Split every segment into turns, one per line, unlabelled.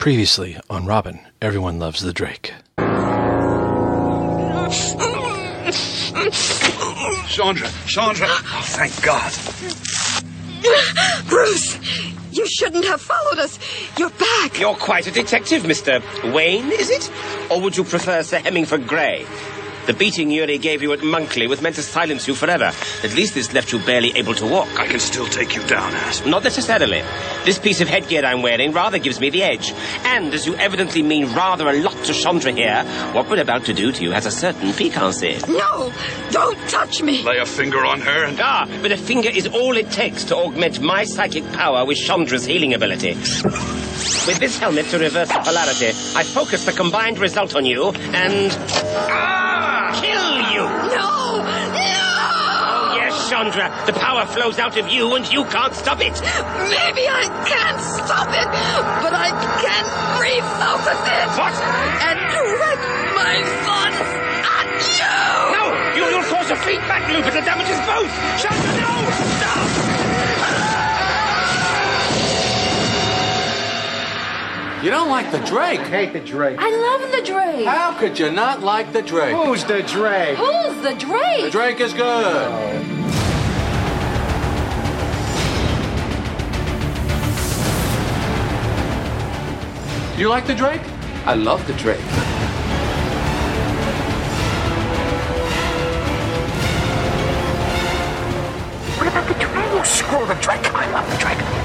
Previously on Robin, everyone loves the Drake.
Chandra, Chandra. Oh, thank God.
Bruce, you shouldn't have followed us. You're back.
You're quite a detective, Mr. Wayne, is it? Or would you prefer Sir Hemingford Grey? The beating Yuri gave you at Monkley was meant to silence you forever. At least this left you barely able to walk.
I can still take you down, Asp.
Not necessarily. This piece of headgear I'm wearing rather gives me the edge. And as you evidently mean rather a lot to Chandra here, what we're about to do to you has a certain piquancy.
No, don't touch me.
Lay a finger on her and...
Ah, but a finger is all it takes to augment my psychic power with Chandra's healing ability. With this helmet to reverse the polarity, I focus the combined result on you and... Ah!
No.
Chandra, the power flows out of you and you can't stop it.
Maybe I can't stop it, but I can refocus it.
What?
And direct my thoughts at you.
No! You, you'll cause a feedback loop and it damages both! Chandra, no! Stop!
You don't like the Drake?
I hate the Drake.
I love the Drake.
How could you not like the Drake?
Who's the Drake?
Who's the Drake?
The Drake is good. Oh. Do you like the Drake? I love the Drake.
What about the Drake? Oh, screw the Drake. I love the Drake.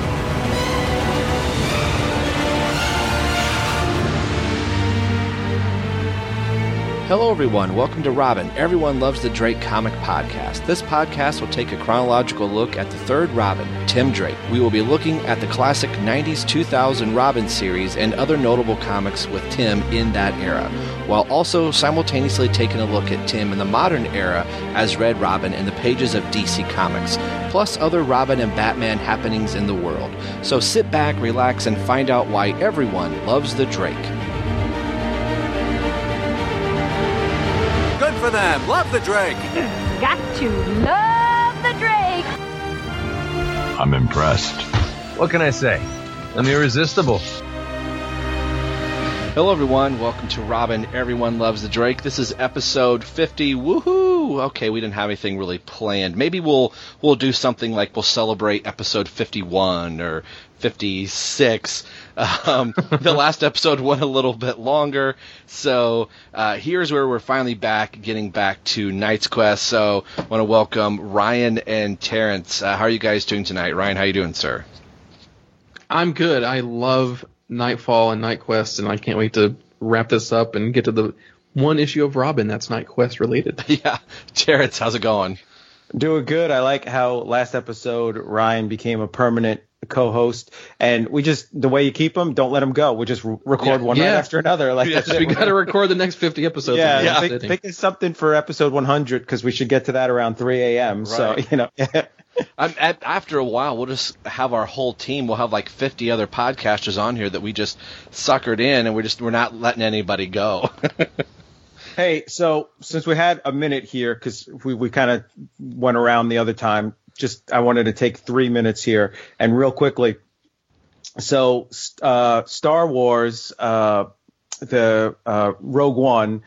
Hello, everyone. Welcome to Robin, Everyone Loves the Drake comic podcast. This podcast will take a chronological look at the third Robin, Tim Drake. We will be looking at the classic 90s 2000 Robin series and other notable comics with Tim in that era, while also simultaneously taking a look at Tim in the modern era as Red Robin in the pages of DC Comics, plus other Robin and Batman happenings in the world. So sit back, relax, and find out why everyone loves the Drake.
Them. Love the Drake.
Got to love the Drake.
I'm impressed. What can I say? I'm irresistible.
Hello, everyone. Welcome to Robin. Everyone loves the Drake. This is episode fifty. Woohoo! Okay, we didn't have anything really planned. Maybe we'll we'll do something like we'll celebrate episode fifty-one or fifty-six. Um, the last episode went a little bit longer, so uh, here's where we're finally back, getting back to Knight's Quest. So, I want to welcome Ryan and Terrence. Uh, how are you guys doing tonight? Ryan, how you doing, sir?
I'm good. I love Knightfall and Knight Quest, and I can't wait to wrap this up and get to the one issue of Robin that's Knight Quest related.
yeah, Terrence, how's it going?
Doing good. I like how last episode Ryan became a permanent co-host, and we just the way you keep them, don't let them go. We just re- record one
Yeah.
right after another. Like
Yes,
we got to record the next 50 episodes.
yeah,
in one
think,
sitting.
think of something for episode 100 because we should get to that around 3 a.m. So you know,
I'm, at, after a while, we'll just have our whole team. We'll have like 50 other podcasters on here that we just suckered in, and we're just we're not letting anybody go.
Hey, so since we had a minute here, because we, we kind of went around the other time, just I wanted to take three minutes here and real quickly. So, uh, Star Wars, uh, the uh, Rogue One,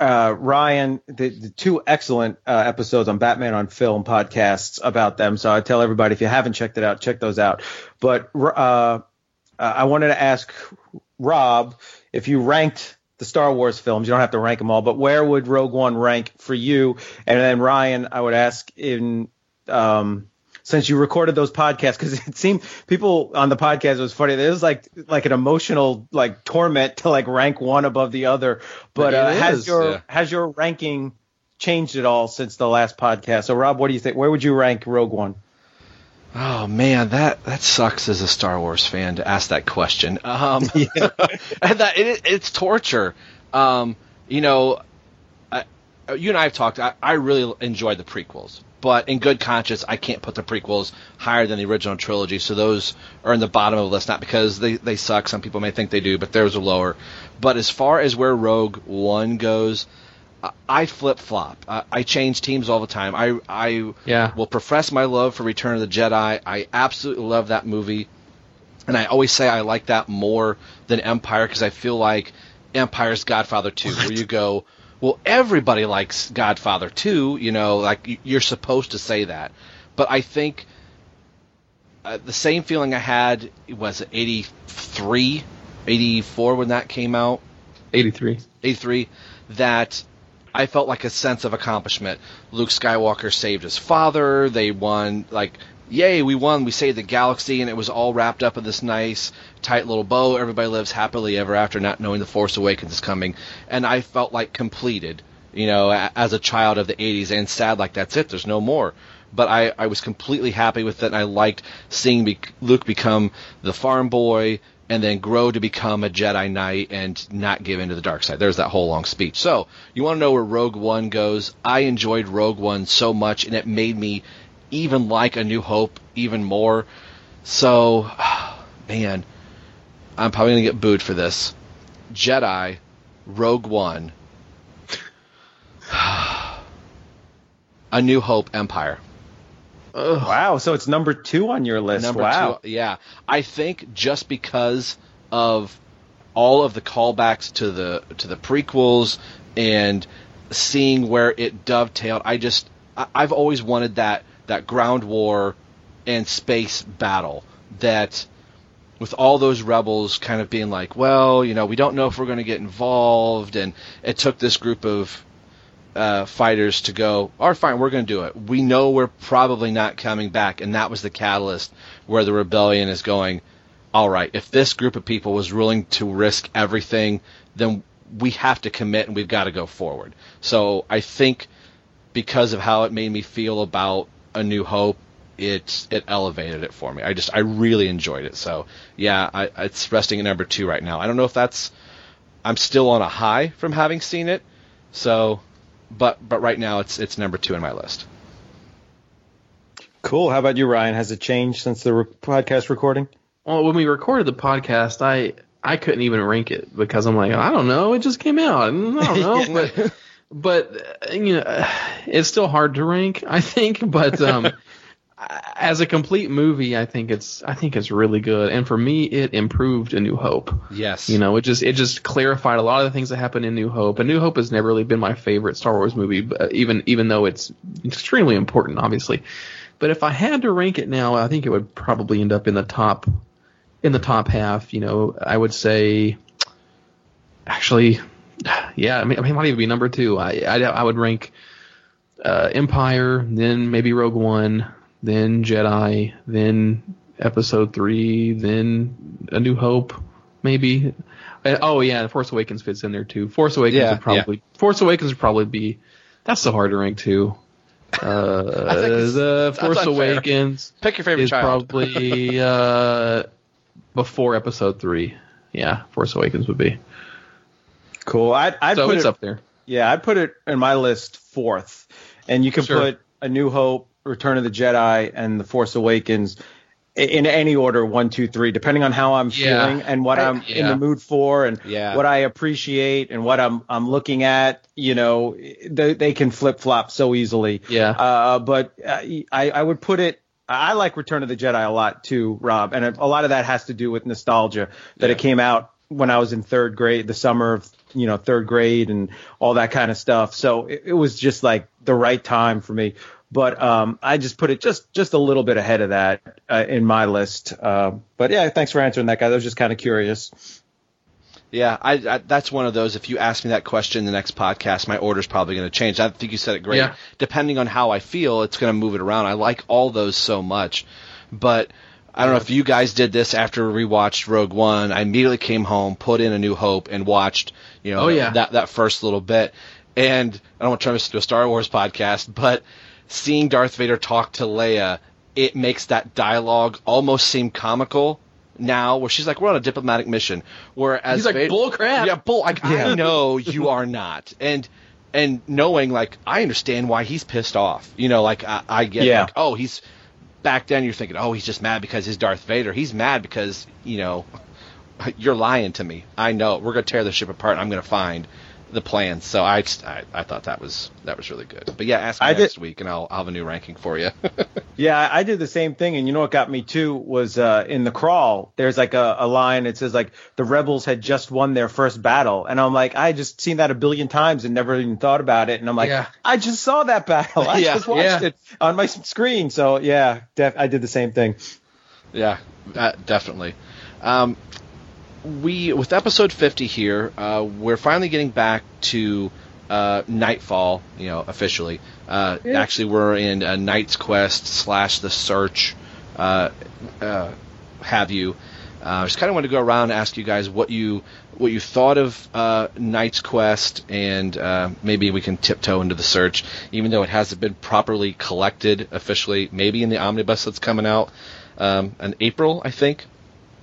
uh, Ryan, the, the two excellent uh, episodes on Batman on Film podcasts about them. So I tell everybody if you haven't checked it out, check those out. But uh, I wanted to ask Rob if you ranked the Star Wars films. You don't have to rank them all, but where would Rogue One rank for you? And then Ryan, I would ask in um, since you recorded those podcasts because it seemed people on the podcast it was funny. It was like like an emotional like torment to like rank one above the other. But uh, has your
yeah.
has your ranking changed at all since the last podcast? So Rob, what do you think? Where would you rank Rogue One?
oh man, that that sucks as a Star Wars fan to ask that question. Um, and that it, it's torture. Um, you know, Uh, you and I have talked. I, I really enjoyed the prequels, but in good conscience, I can't put the prequels higher than the original trilogy. So those are in the bottom of the list, not because they, they suck. Some people may think they do, but theirs are lower. But as far as where Rogue One goes, I- flip flop. I, I change teams all the time. I I
Yeah.
will profess my love for Return of the Jedi. I absolutely love that movie. and I always say I like that more than Empire because I feel like Empire's Godfather 2, where you go, well, everybody likes Godfather 2, you know, like you're supposed to say that. But I think uh, the same feeling I had was it 83, 84 when that came out,
83.
83, that I felt like a sense of accomplishment. Luke Skywalker saved his father. They won, like, yay, we won. We saved the galaxy, and it was all wrapped up in this nice, tight little bow. Everybody lives happily ever after, not knowing the Force Awakens is coming. And I felt like completed, you know, as a child of the 80s, and sad like that's it. There's no more. But I, I was completely happy with it, and I liked seeing be- Luke become the farm boy and then grow to become a Jedi Knight and not give in to the dark side. There's that whole long speech. So, you want to know where Rogue One goes? I enjoyed Rogue One so much, and it made me even like A New Hope even more. So, man, I'm probably going to get booed for this. Jedi, Rogue One, A New Hope, Empire.
Wow, so it's number two on your list.
Number
wow.
two, yeah. I think just because of all of the callbacks to the to the prequels and seeing where it dovetailed, I just I, I've always wanted that that ground war and space battle that with all those rebels kind of being like, well, you know, we don't know if we're going to get involved, and it took this group of uh, fighters to go, all right, fine, we're going to do it. We know we're probably not coming back, and that was the catalyst where the rebellion is going. All right, if this group of people was willing to risk everything, then we have to commit and we've got to go forward. So I think because of how it made me feel about A New Hope, it it elevated it for me. I just I really enjoyed it. So yeah, I, it's resting at number two right now. I don't know if that's I'm still on a high from having seen it. So, but but right now it's it's number two in my list.
Cool. How about you, Ryan? Has it changed since the re- podcast recording?
Well, when we recorded the podcast, I I couldn't even rank it because I'm like, I don't know, it just came out. I don't know, but but uh, you know, it's still hard to rank. I think, but um, as a complete movie, I think it's I think it's really good, and for me, it improved A New Hope.
Yes.
You know, it just it just clarified a lot of the things that happened in New Hope. And New Hope has never really been my favorite Star Wars movie, but even even though it's extremely important, obviously. But if I had to rank it now, I think it would probably end up in the top in the top half. You know, I would say actually, yeah, I mean, I mean, it might even be number two. I I, I would rank uh, Empire, then maybe Rogue One, then Jedi, then Episode Three, then A New Hope, maybe. Uh, oh yeah, The Force Awakens fits in there too. Force Awakens
Yeah,
would probably Force Awakens would probably be that's so hard to rank too. Uh, the Force. Awakens
Pick your favorite
is
child.
probably uh, before Episode Three. Yeah, Force Awakens would be.
Cool. I'd, I'd
so
put
it's
it,
up there.
Yeah, I'd put it in my list fourth, and you can
Sure.
put A New Hope, Return of the Jedi, and The Force Awakens in any order one, two, three, depending on how I'm
Yeah.
feeling and what
I-
I'm in the mood for, and
Yeah.
what I appreciate and what I'm I'm looking at. You know, they, they can flip flop so easily.
Yeah.
Uh, but I I would put it. I like Return of the Jedi a lot too, Rob, and a lot of that has to do with nostalgia that it came out when I was in third grade, the summer of you know third grade, and all that kind of stuff. So it, it was just like the right time for me. But um, I just put it just just a little bit ahead of that uh, in my list. Uh, but yeah, thanks for answering that, guy. I was just kind of curious.
Yeah, I, I that's one of those. If you ask me that question in the next podcast, my order's probably going to change. I think you said it great.
Yeah.
Depending on how I feel, it's going to move it around. I like all those so much, but I don't know if you guys did this after we rewatched Rogue One. I immediately came home, put in A New Hope, and watched you know
Oh, yeah.
that that first little bit. And I don't want to turn this into a Star Wars podcast, but seeing Darth Vader talk to Leia, it makes that dialogue almost seem comical now, where she's like, "We're on a diplomatic mission," whereas
He's like,
Vader-
"Bull crap."
Yeah, bull. Like I know you are not, and and knowing like I understand why he's pissed off. You know, like I, I get
Yeah.
like, oh, he's back then. You're thinking, oh, he's just mad because he's Darth Vader. He's mad because you know you're lying to me. I know we're gonna tear the ship apart. and I'm gonna find the plans. So I, I I thought that was that was really good. But yeah, ask me
I did-
next week and I'll, I'll have a new ranking for you.
Yeah, I did the same thing, and you know what got me too was uh, in the crawl. There's like a, a line that says like the rebels had just won their first battle, and I'm like, I just seen that a billion times and never even thought about it, and I'm like,
Yeah.
I just saw that battle, I
Yeah,
just watched
yeah.
it on my screen. So yeah, def- I did the same thing.
Yeah, uh, definitely. Um, we with episode 50 here, uh, we're finally getting back to uh, Knightfall. You know, officially. Uh, Actually, we're in a Knight's Quest slash the Search. Uh, uh, have you? Uh, I just kind of want to go around and ask you guys what you what you thought of uh, Knight's Quest, and uh, maybe we can tiptoe into the search, even though it hasn't been properly collected officially. Maybe in the omnibus that's coming out um, in April, I think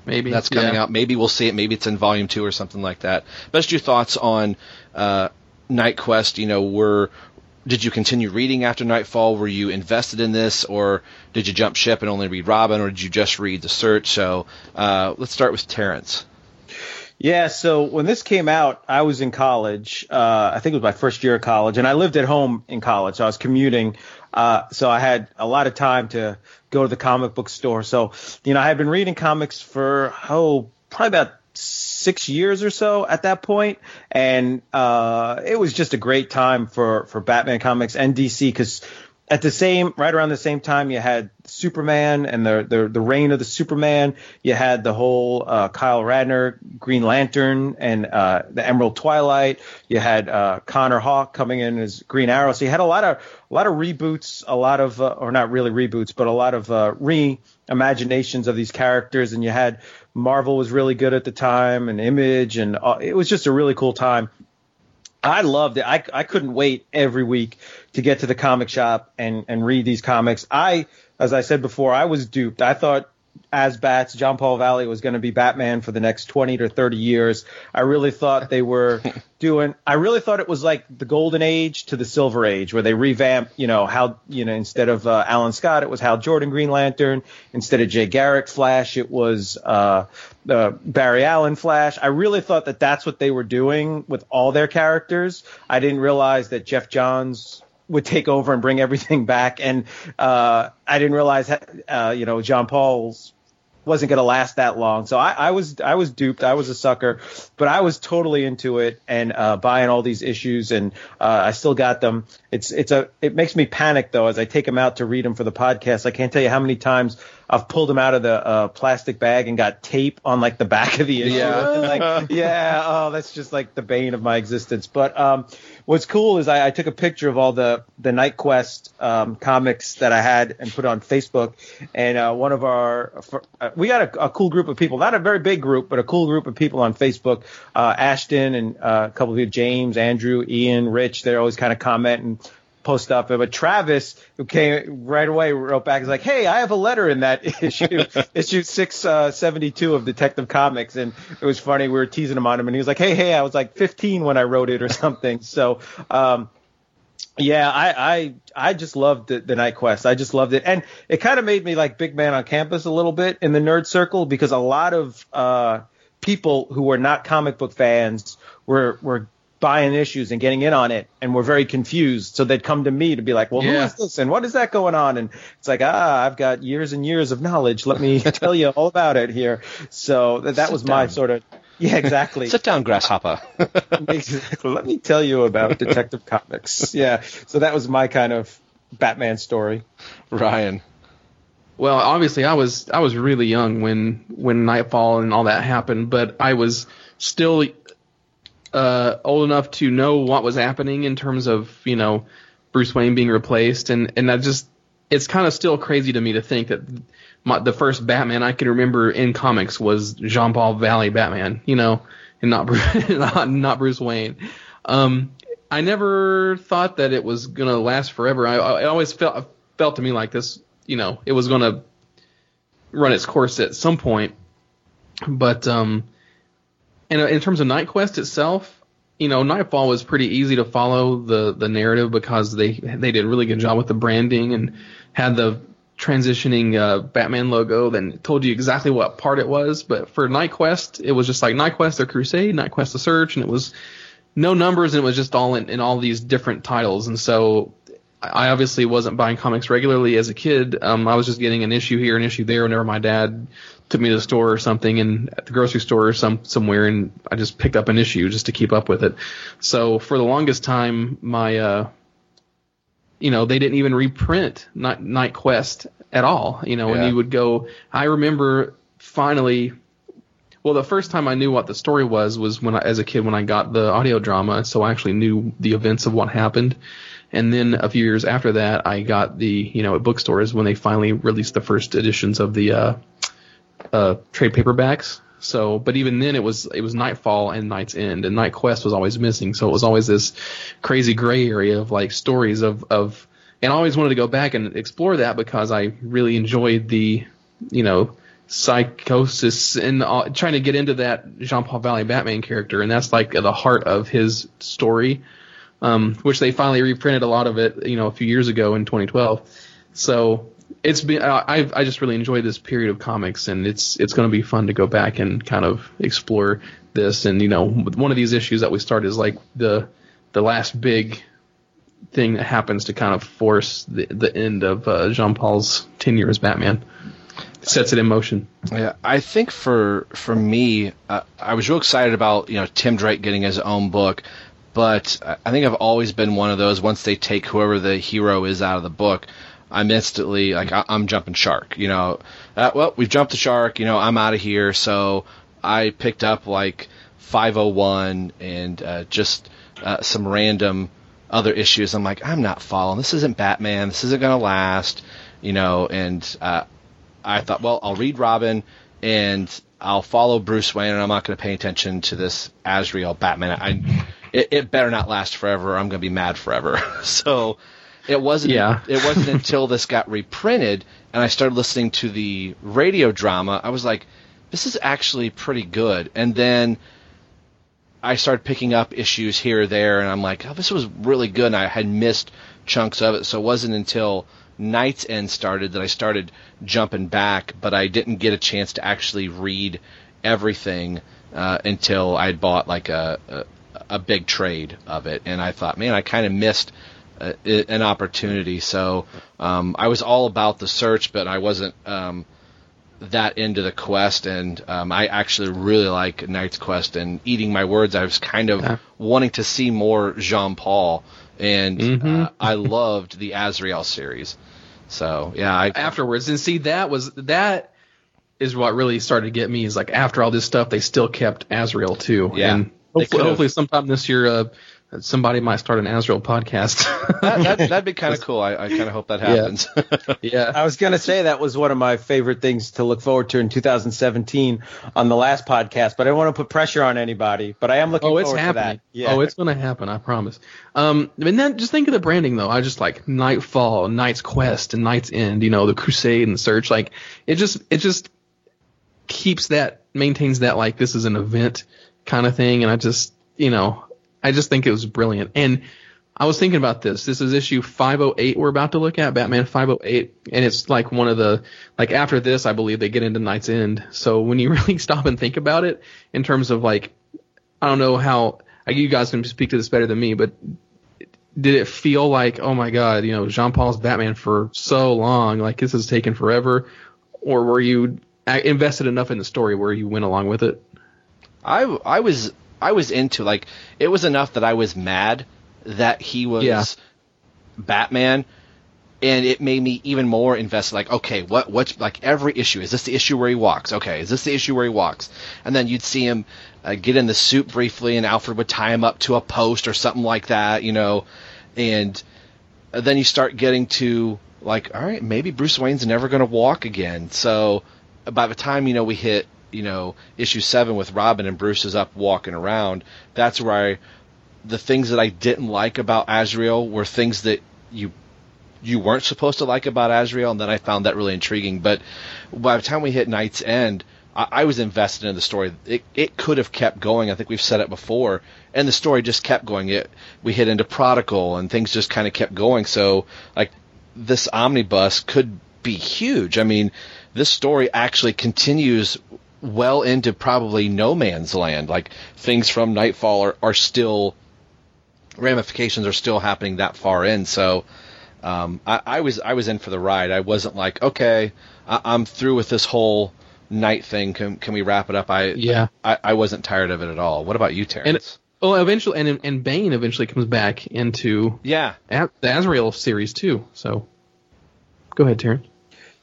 Maybe
that's coming
yeah.
out. Maybe we'll see it. Maybe it's in volume two or something like that. Best your thoughts on uh, Knight Quest. You know, were did you continue reading after Knightfall? Were you invested in this, or did you jump ship and only read Robin, or did you just read the Search? So uh, let's start with Terrence.
Yeah, so when this came out, I was in college. Uh, I think it was my first year of college, and I lived at home in college. So I was commuting, uh, so I had a lot of time to go to the comic book store. So, you know, I had been reading comics for oh, probably about six years or so at that point, and uh, it was just a great time for for Batman comics and DC because at the same right around the same time you had Superman and the the, the reign of the Superman. You had the whole uh, Kyle Rayner Green Lantern and uh, the Emerald Twilight. You had uh, Connor Hawke coming in as Green Arrow. So you had a lot of a lot of reboots, a lot of uh, or not really reboots, but a lot of uh, reimaginations of these characters. And you had Marvel was really good at the time, and Image, and uh, it was just a really cool time. I loved it. I, I couldn't wait every week to get to the comic shop and, and read these comics. I, as I said before, I was duped. I thought as Bats, Jean Paul Valley was going to be Batman for the next 20 to 30 years. I really thought they were doing, I really thought it was like the golden age to the silver age where they revamped, you know, how, you know, instead of uh, Alan Scott, it was Hal Jordan Green Lantern. Instead of Jay Garrick Flash, it was, uh, uh, Barry Allen Flash. I really thought that that's what they were doing with all their characters. I didn't realize that Geoff Johns would take over and bring everything back, and uh, I didn't realize, uh, you know, John Paul's wasn't going to last that long. So I, I was I was duped. I was a sucker, but I was totally into it and uh, buying all these issues, and uh, I still got them. It's it's a it makes me panic though as I take them out to read them for the podcast. I can't tell you how many times I've pulled them out of the uh, plastic bag and got tape on like the back of the issue.
Yeah.
Like, yeah. Oh, that's just like the bane of my existence. But um, what's cool is I, I took a picture of all the the Knight Quest um, comics that I had and put on Facebook. And uh, one of our for, uh, we got a, a cool group of people, not a very big group, but a cool group of people on Facebook. Uh, Ashton and uh, a couple of you, James, Andrew, Ian, Rich. They're always kind of commenting post up. But Travis, who came right away, wrote back, is like, "Hey, I have a letter in that issue, issue six uh, seventy two of Detective Comics," and it was funny. We were teasing him on him, and he was like, "Hey, hey, I was like fifteen when I wrote it or something." So. um yeah, I, I I just loved the, the Knight Quest. I just loved it, and it kind of made me like big man on campus a little bit in the nerd circle because a lot of uh, people who were not comic book fans were were buying issues and getting in on it and were very confused. So they'd come to me to be like, "Well, who
Yeah.
is this and what is that going on?" And it's like, "Ah, I've got years and years of knowledge. Let me tell you all about it here." So that, was my sort of yeah, exactly.
Sit down, grasshopper.
exactly. Let me tell you about Detective Comics. Yeah. So that was my kind of Batman story.
Ryan.
Well, obviously, I was I was really young when when Knightfall and all that happened, but I was still uh, old enough to know what was happening in terms of you know Bruce Wayne being replaced, and and that just it's kind of still crazy to me to think that my, the first Batman I can remember in comics was Jean Paul Valley Batman, you know, and not not, not Bruce Wayne. Um, I never thought that it was gonna last forever. I, I always felt felt to me like this, you know, it was gonna run its course at some point. But um, and in terms of Knight Quest itself, you know, Knightfall was pretty easy to follow the the narrative because they they did a really good job with the branding and had the transitioning uh, Batman logo, then told you exactly what part it was. But for Knight Quest, it was just like Knight Quest or Crusade, Knight Quest the Search, and it was no numbers, and it was just all in, in all these different titles. And so I obviously wasn't buying comics regularly as a kid. Um, I was just getting an issue here, an issue there, whenever my dad took me to the store or something, and at the grocery store or some somewhere, and I just picked up an issue just to keep up with it. So for the longest time, my uh, you know, they didn't even reprint Night, Knight Quest at all. You know,
Yeah.
you would go, I remember finally. Well, the first time I knew what the story was was when I, as a kid, when I got the audio drama, so I actually knew the events of what happened. And then a few years after that, I got the, you know, at bookstores when they finally released the first editions of the uh, uh, trade paperbacks. So, but even then, it was it was Knightfall and Knight's End, and Knight Quest was always missing. So it was always this crazy gray area of like stories of of, and I always wanted to go back and explore that because I really enjoyed the, you know, psychosis and all, trying to get into that Jean Paul Valley Batman character, and that's like the heart of his story, um, which they finally reprinted a lot of it, you know, a few years ago in 2012. So it's been I I just really enjoyed this period of comics, and it's it's going to be fun to go back and kind of explore this. And you know, one of these issues that we start is like the the last big thing that happens to kind of force the the end of uh, Jean Paul's tenure as Batman. Sets it in motion.
Yeah, I think for for me, uh, I was real excited about you know Tim Drake getting his own book, but I think I've always been one of those. Once they take whoever the hero is out of the book, I'm instantly like I, I'm jumping shark. You know, uh, well we've jumped the shark. You know, I'm out of here. So I picked up like 501 and uh, just uh, some random other issues. I'm like, I'm not following. This isn't Batman. This isn't gonna last. You know, and uh, I thought, well, I'll read Robin and I'll follow Bruce Wayne, and I'm not going to pay attention to this Azrael Batman. I, it, it better not last forever. Or I'm going to be mad forever. so it wasn't.
Yeah.
it wasn't until this got reprinted and I started listening to the radio drama. I was like, this is actually pretty good. And then I started picking up issues here or there, and I'm like, oh, this was really good. And I had missed chunks of it, so it wasn't until Knight's End started that I started jumping back, but I didn't get a chance to actually read everything uh, until I had bought like a, a a big trade of it, and I thought, man, I kind of missed uh, an opportunity. So um, I was all about the search, but I wasn't um, that into the quest, and um, I actually really like Knight's Quest. And eating my words, I was kind of
Yeah.
wanting to see more Jean Paul, and
Mhm.
uh, I loved the Azrael series. So yeah, I,
afterwards. And see, that was that is what really started to get me. Is like after all this stuff, they still kept Azrael too.
Yeah,
and hopefully, hopefully sometime this year, uh, somebody might start an Azrael podcast.
that, that, that'd be kind of cool. I, I kind of hope that happens.
yeah,
I was gonna say that was one of my favorite things to look forward to in 2017 on the last podcast, but I don't want to put pressure on anybody. But I am looking
Oh, it's
forward to
happening.
that. Yeah.
Oh, it's going to happen. I promise. Um, and then just think of the branding though. I just like Knightfall, Knight's Quest, and Knight's End. You know, the Crusade and Search. Like it just, it just keeps that, maintains that like this is an event kind of thing. And I just, you know, I just think it was brilliant. And I was thinking about this. This is issue 508 we're about to look at, Batman 508, and it's like one of the like after this, I believe they get into Knight's End. So when you really stop and think about it, in terms of like, I don't know how I you guys can speak to this better than me, but did it feel like, oh my god, you know, Jean Paul's Batman for so long, like this has taken forever, or were you invested enough in the story where you went along with it?
I I was I was into like it was enough that I was mad that he was
Yeah.
Batman, and it made me even more invested. Like, okay, what what's like every issue? Is this the issue where he walks? Okay, is this the issue where he walks? And then you'd see him uh, get in the suit briefly, and Alfred would tie him up to a post or something like that, you know, and then you start getting to like, all right, maybe Bruce Wayne's never going to walk again. So by the time you know we hit you know issue seven with Robin and Bruce is up walking around, that's where I, the things that I didn't like about Azrael were things that you you weren't supposed to like about Azrael, and then I found that really intriguing. But by the time we hit Knight's End, I, I was invested in the story. It it could have kept going. I think we've said it before, and the story just kept going. It we hit into Prodigal, and things just kind of kept going. So like this omnibus could be huge. I mean, this story actually continues well into probably no man's land. Like things from Knightfall are, are still ramifications are still happening that far in. So um, I, I was I was in for the ride. I wasn't like okay, I, I'm through with this whole night thing. Can can we wrap it up? I
Yeah.
I, I wasn't tired of it at all. What about you, Terrence?
And oh, eventually, and and Bane eventually comes back into
yeah,
A- the Azrael series too. So, go ahead, Terrence.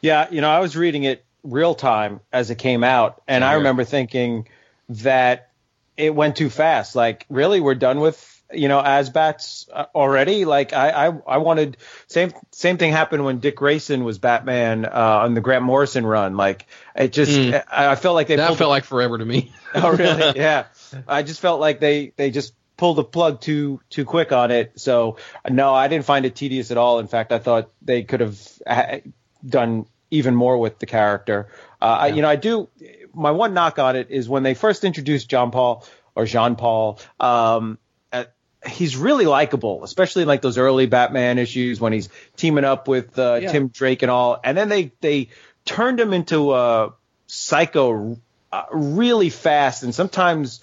Yeah, you know, I was reading it real time as it came out, and I remember thinking that it went too fast. Like, really, we're done with you know AzBats uh, already. Like, I, I I wanted same same thing happened when Dick Grayson was Batman uh, on the Grant Morrison run. Like, it just
Mm.
I, I felt like they
That felt like forever to me.
oh really? Yeah. I just felt like they they just pulled the plug too too quick on it. So no, I didn't find it tedious at all. In fact, I thought they could have ha- done even more with the character. Uh, I, you know, I do. My one knock on it is when they first introduced John Paul or Jean Paul. Um, uh, he's really likable, especially in like those early Batman issues when he's teaming up with uh,
Yeah.
Tim Drake and all. And then they they turned him into a psycho uh, really fast, and sometimes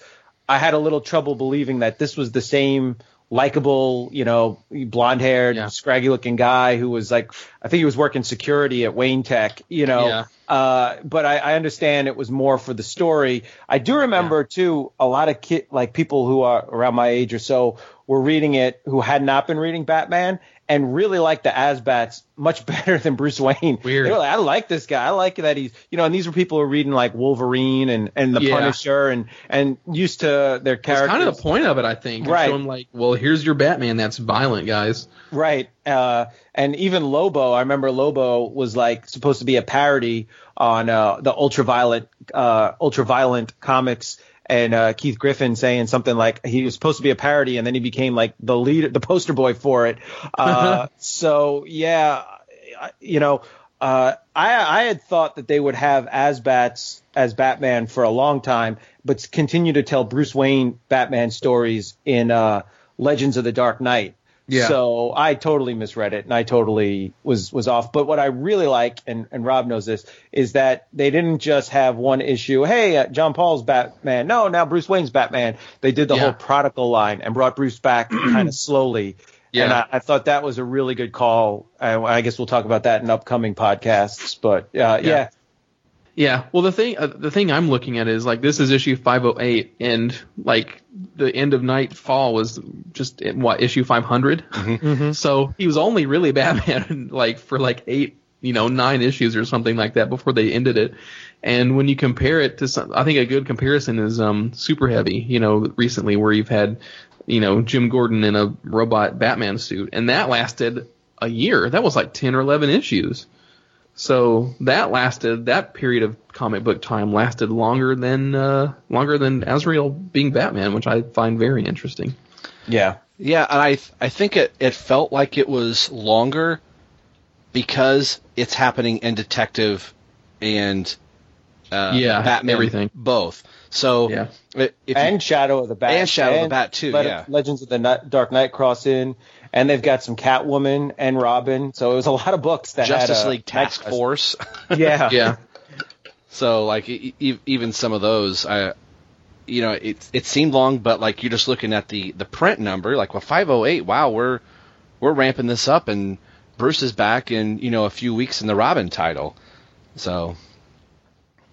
I had a little trouble believing that this was the same likable, you know, blonde haired,
Yeah.
scraggy looking guy who was like, I think he was working security at Wayne Tech, you know.
Yeah.
Uh, but I, I understand it was more for the story. I do remember too a lot of kid like people who are around my age or so were reading it who had not been reading Batman and really liked the AzBats much better than Bruce Wayne.
Weird.
They were like, I like this guy. I like that he's you know, and these were people who were reading like Wolverine and and the
Yeah.
Punisher and and used to their
That's
characters.
kind of the point of it, I think.
Right.
Show like, well, here's your Batman that's violent, guys.
Right. Uh, and even Lobo, I remember Lobo was like supposed to be a parody on uh, the ultraviolet uh, ultraviolent comics and uh, Keith Giffen saying something like he was supposed to be a parody and then he became like the lead the poster boy for it. Uh, so yeah, you know, uh, I I had thought that they would have AzBats as Batman for a long time, but continue to tell Bruce Wayne Batman stories in uh, Legends of the Dark Knight.
Yeah.
So I totally misread it and I totally was was off. But what I really like, and, and Rob knows this, is that they didn't just have one issue. Hey, uh, John Paul's Batman. No, now Bruce Wayne's Batman. They did the
Yeah.
whole prodigal line and brought Bruce back kind of slowly.
Yeah.
And I, I thought that was a really good call. I, I guess we'll talk about that in upcoming podcasts. But uh, yeah.
Yeah. Yeah. Well, the thing uh, the thing I'm looking at is like this is issue 508, and like the end of Knightfall was just in, what issue 500.
Mm-hmm.
So he was only really Batman like for like eight, you know, nine issues or something like that before they ended it. And when you compare it to some, I think a good comparison is um Super Heavy. You know, recently where you've had you know Jim Gordon in a robot Batman suit, and that lasted a year. That was like 10 or 11 issues. So that lasted that period of comic book time lasted longer than uh, longer than Azrael being Batman, which I find very interesting.
Yeah.
Yeah, and I th- I think it, it felt like it was longer because it's happening in Detective and uh,
Yeah,
Batman
everything.
both. So
Yeah.
i- if you-
and Shadow of the Bat
And Shadow of the Bat, too, yeah.
Legends of the Night, Dark Knight cross in, and they've got some Catwoman and Robin. So it was a lot of books that
Justice
had a
League Task
Night-
Force.
Yeah,
Yeah,
So like e- even some of those, I, you know, it it seemed long, but like you're just looking at the the print number, like well, 508. Wow, we're we're ramping this up, and Bruce is back in you know a few weeks in the Robin title. So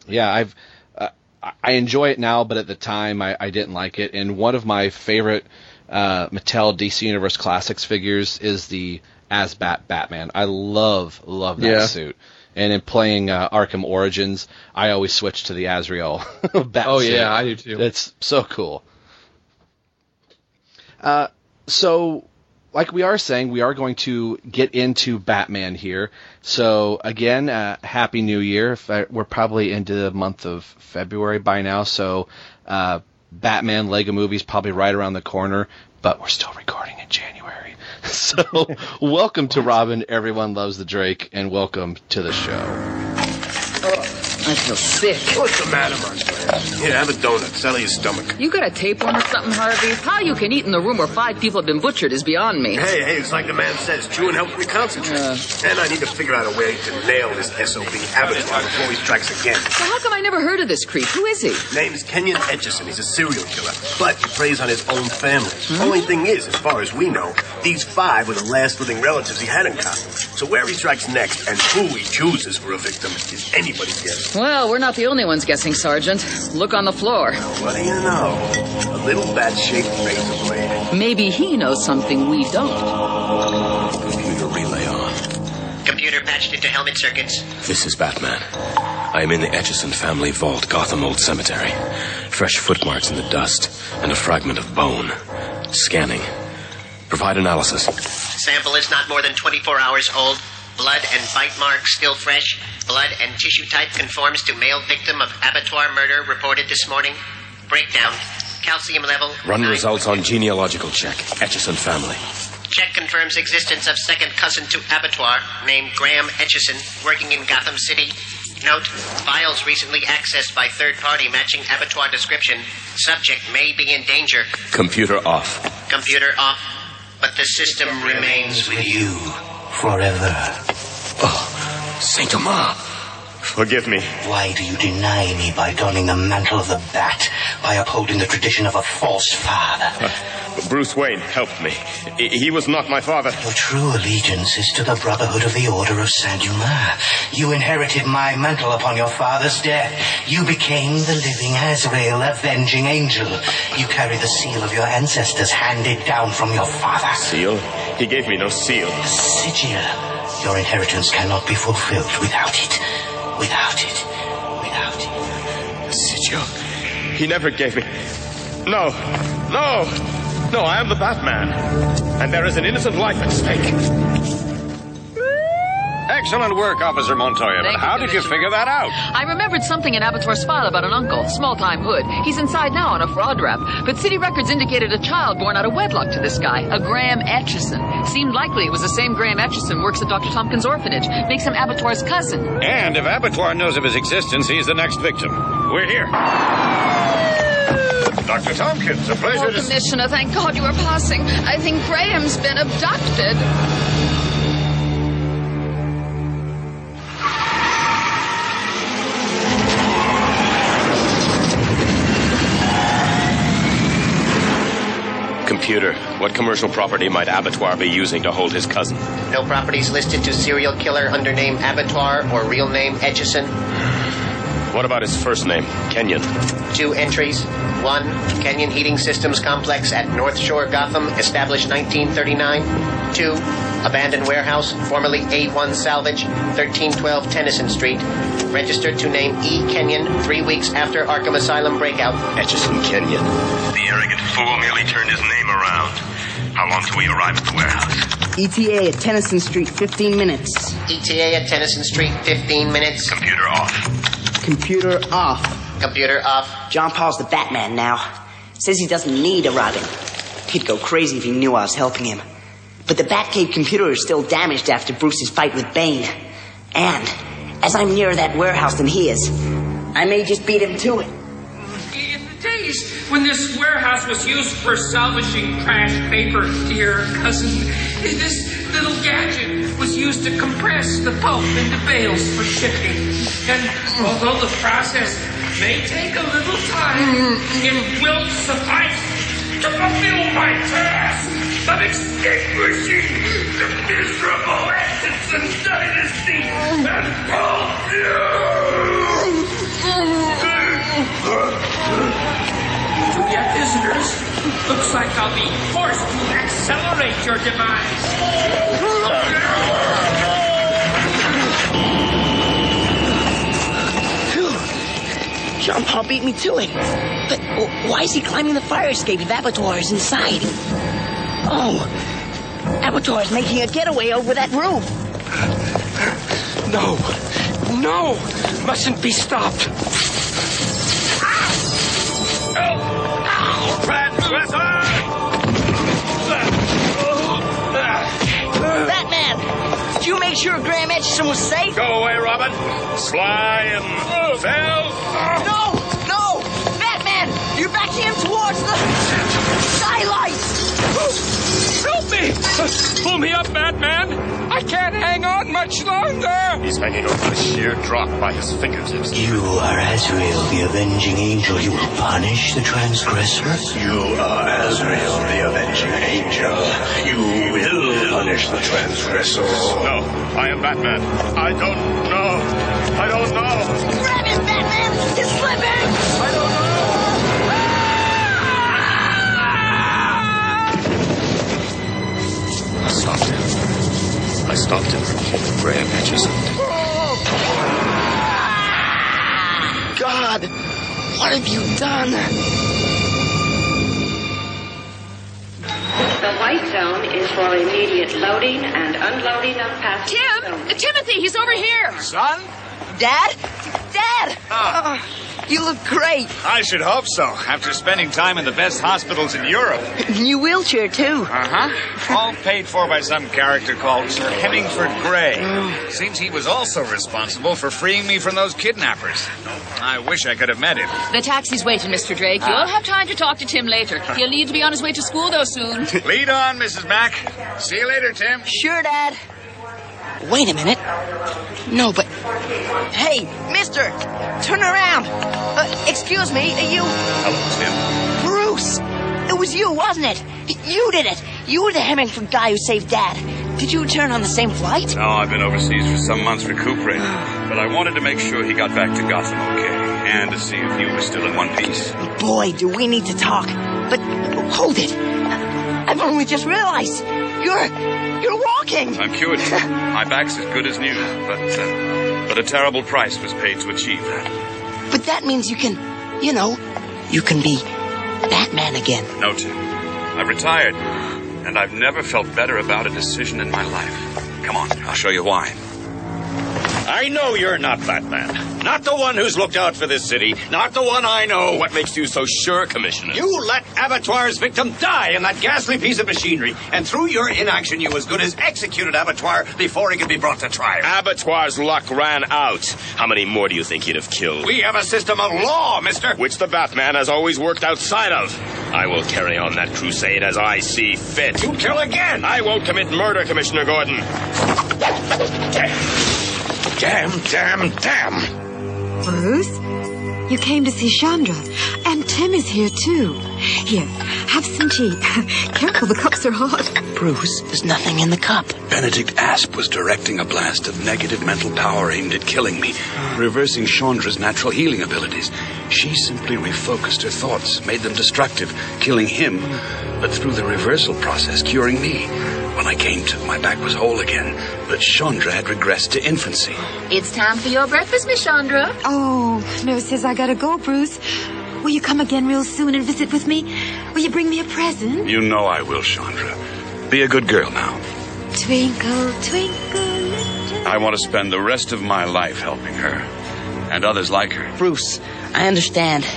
yeah, I've uh, I- I enjoy it now, but at the time I, I didn't like it. And one of my favorite uh, Mattel DC Universe Classics figures is the AzBat Batman. I love love that
Yeah.
suit. And in playing uh, Arkham Origins, I always switch to the Azrael bat
Oh
suit.
yeah, I do too.
It's so cool. Uh, so, like we are saying, we are going to get into Batman here. So, again, uh, Happy New Year. I- We're probably into the month of February by now, so uh, Batman Lego Movie's probably right around the corner, but we're still recording in January. So, welcome to Robin. Everyone loves the Drake, and welcome to the show.
I feel sick.
What's the matter, Marcel?
Here, have a donut. Settle your stomach.
You got a tapeworm or something, Harvey? How you can eat in the room where five people have been butchered is beyond me.
Hey, hey, it's like the man says. Chewing helps me concentrate. and I need to figure out a way to nail this SOB abattoir before he strikes again.
So how come I never heard of this creep? Who is he?
Name's Kenyon Etchison. He's a serial killer, but he preys on his own family. Hmm? Only thing is, as far as we know, these five were the last living relatives he had in Gotham. So where he strikes next and who he chooses for a victim is anybody's guess.
Well, we're not the only ones guessing, Sergeant. Look on the floor.
What do you know? A little bat-shaped razor blade.
Maybe he knows something we don't.
Computer relay on.
Computer patched into helmet circuits.
This is Batman. I am in the Etchison family vault, Gotham Old Cemetery. Fresh footmarks in the dust and a fragment of bone. Scanning. Provide analysis.
Sample is not more than 24 hours old. Blood and bite marks still fresh. Blood and tissue type conforms to male victim of abattoir murder reported this morning. Breakdown. Calcium level.
Run
nine-
results on genealogical check. Etchison family.
Check confirms existence of second cousin to abattoir named Graham Etchison, working in Gotham City. Note, files recently accessed by third party matching abattoir description. Subject may be in danger.
Computer off.
Computer off. But the system remains with you
Forever.
Oh, Saint Omar. Forgive me.
Why do you deny me by donning the mantle of the bat, by upholding the tradition of a false father?
Uh, Bruce Wayne helped me. He he was not my father.
Your true allegiance is to the Brotherhood of the Order of Saint Dumas. You inherited my mantle upon your father's death. You became the living Azrael, avenging angel. You carry the seal of your ancestors handed down from your father.
Seal? He gave me no seal.
The sigil. Your inheritance cannot be fulfilled without it. Without it. Without it.
Sigil. He never gave me. No. No. No, I am the Batman. And there is an innocent life at stake.
Excellent work, Officer Montoya.
Thank
But how did you figure that out?
I remembered something in Abattoir's file about an uncle, small-time hood. He's inside now on a fraud rap, but city records indicated a child born out of wedlock to this guy, a Graham Etchison. Seemed likely it was the same Graham Etchison works at Dr. Thompkins' orphanage. Makes him Abattoir's cousin.
And if Abattoir knows of his existence, he's the next victim. We're here. Dr. Thompkins, a pleasure
Oh,
to...
Commissioner, thank God you were passing. I think Graham's been abducted.
Computer, what commercial property might Abattoir be using to hold his cousin?
No properties listed to serial killer under name Abattoir or real name Etchison.
What about his first name? Kenyon.
Two entries. One, Kenyon Heating Systems Complex at North Shore, Gotham, established 1939. Two, abandoned warehouse, formerly A1 Salvage, 1312 Tennyson Street, registered to name E. Kenyon three weeks after Arkham Asylum breakout.
Etchison Kenyon.
The arrogant fool merely turned his name around. How long till we arrive at the warehouse?
ETA at Tennyson Street, 15 minutes.
ETA at Tennyson Street, 15 minutes.
Computer off.
Computer off.
Computer off.
John Paul's the Batman now. Says he doesn't need a Robin. He'd go crazy if he knew I was helping him. But the Batcave computer is still damaged after Bruce's fight with Bane. And, as I'm nearer that warehouse than he is, I may just beat him to it.
In the days when this warehouse was used for salvaging trash paper, dear cousin, this little gadget was used to compress the pulp into bales for shipping. And although the process may take a little time, it will suffice to fulfill my task of extinguishing the miserable Etchison dynasty and pulp you To yet visitors, looks like I'll be forced to accelerate your demise.
John Paul beat me to it. But why is he climbing the fire escape if Abattoir is inside? Oh, Abattoir is making a getaway over that roof.
No, no, mustn't be stopped. Ah! Oh!
Batman, did you make sure Graham Etchison was safe?
Go away, Robin. Sly and fell.
No, no, Batman, You're backing him towards the skylight!
Help me! Pull me up, Batman! I can't hang on much longer!
He's hanging over the sheer drop by his fingertips.
You are Azrael, the avenging angel. You will punish the transgressor.
You are Azrael, the avenging angel. You will punish the transgressor.
No, I am Batman. I don't know. I don't know.
Grab him, Batman! He's slipping!
I don't know.
I stopped him. I stopped him from holding Graham Etchison.
God, what have you done?
The white zone is for immediate loading and unloading of passengers.
Tim! Timothy, he's over here!
Son?
Dad? Dad!
Ah.
Oh, you look great.
I should hope so, after spending time in the best hospitals in Europe.
New wheelchair, too.
Uh-huh. All paid for by some character called Sir Hemingford Grey. Seems he was also responsible for freeing me from those kidnappers. I wish I could have met him.
The taxi's waiting, Mr. Drake.
Ah.
You'll have time to talk to Tim later. He'll need to be on his way to school, though, soon.
Lead on, Mrs. Mack. See you later, Tim.
Sure, Dad. Wait a minute. No, but. Hey, mister! Turn around! Uh, excuse me, are you.
Hello, Tim.
Bruce! It was you, wasn't it? You did it! You were the Hemingford guy who saved Dad. Did you return on the same flight?
No, I've been overseas for some months recuperating, but I wanted to make sure he got back to Gotham okay, and to see if you were still in one piece.
Boy, do we need to talk. But hold it. I've only just realized. You're. You're walking!
I'm cured. My back's as good as new, but uh, but a terrible price was paid to achieve that.
But that means you can, you know, you can be Batman again.
No, Tim. I've retired, and I've never felt better about a decision in my life. Come on, I'll show you why.
I know you're not Batman. Not the one who's looked out for this city. Not the one I know. What makes you so sure, Commissioner? You let Abattoir's victim die in that ghastly piece of machinery. And through your inaction, you as good as executed Abattoir before he could be brought to trial. Abattoir's luck ran out. How many more do you think he'd have killed? We have a system of law, mister. Which the Batman has always worked outside of. I will carry on that crusade as I see fit. You kill again! I won't commit murder, Commissioner Gordon. Damn, damn, damn.
Bruce, you came to see Chandra, and Tim is here too. Here, have some tea. Careful, the cups are hot.
Bruce, there's nothing in the cup.
Benedict Asp was directing a blast of negative mental power aimed at killing me, reversing Chandra's natural healing abilities. She simply refocused her thoughts, made them destructive, killing him, but through the reversal process, curing me. When I came to, my back was whole again, but Chandra had regressed to infancy.
It's time for your breakfast, Miss Chandra.
Oh, nurse says I gotta go, Bruce. Will you come again real soon and visit with me? Will you bring me a present?
You know I will, Chandra. Be a good girl now.
Twinkle, twinkle, little.
I want to spend the rest of my life helping her, and others like her.
Bruce, I understand,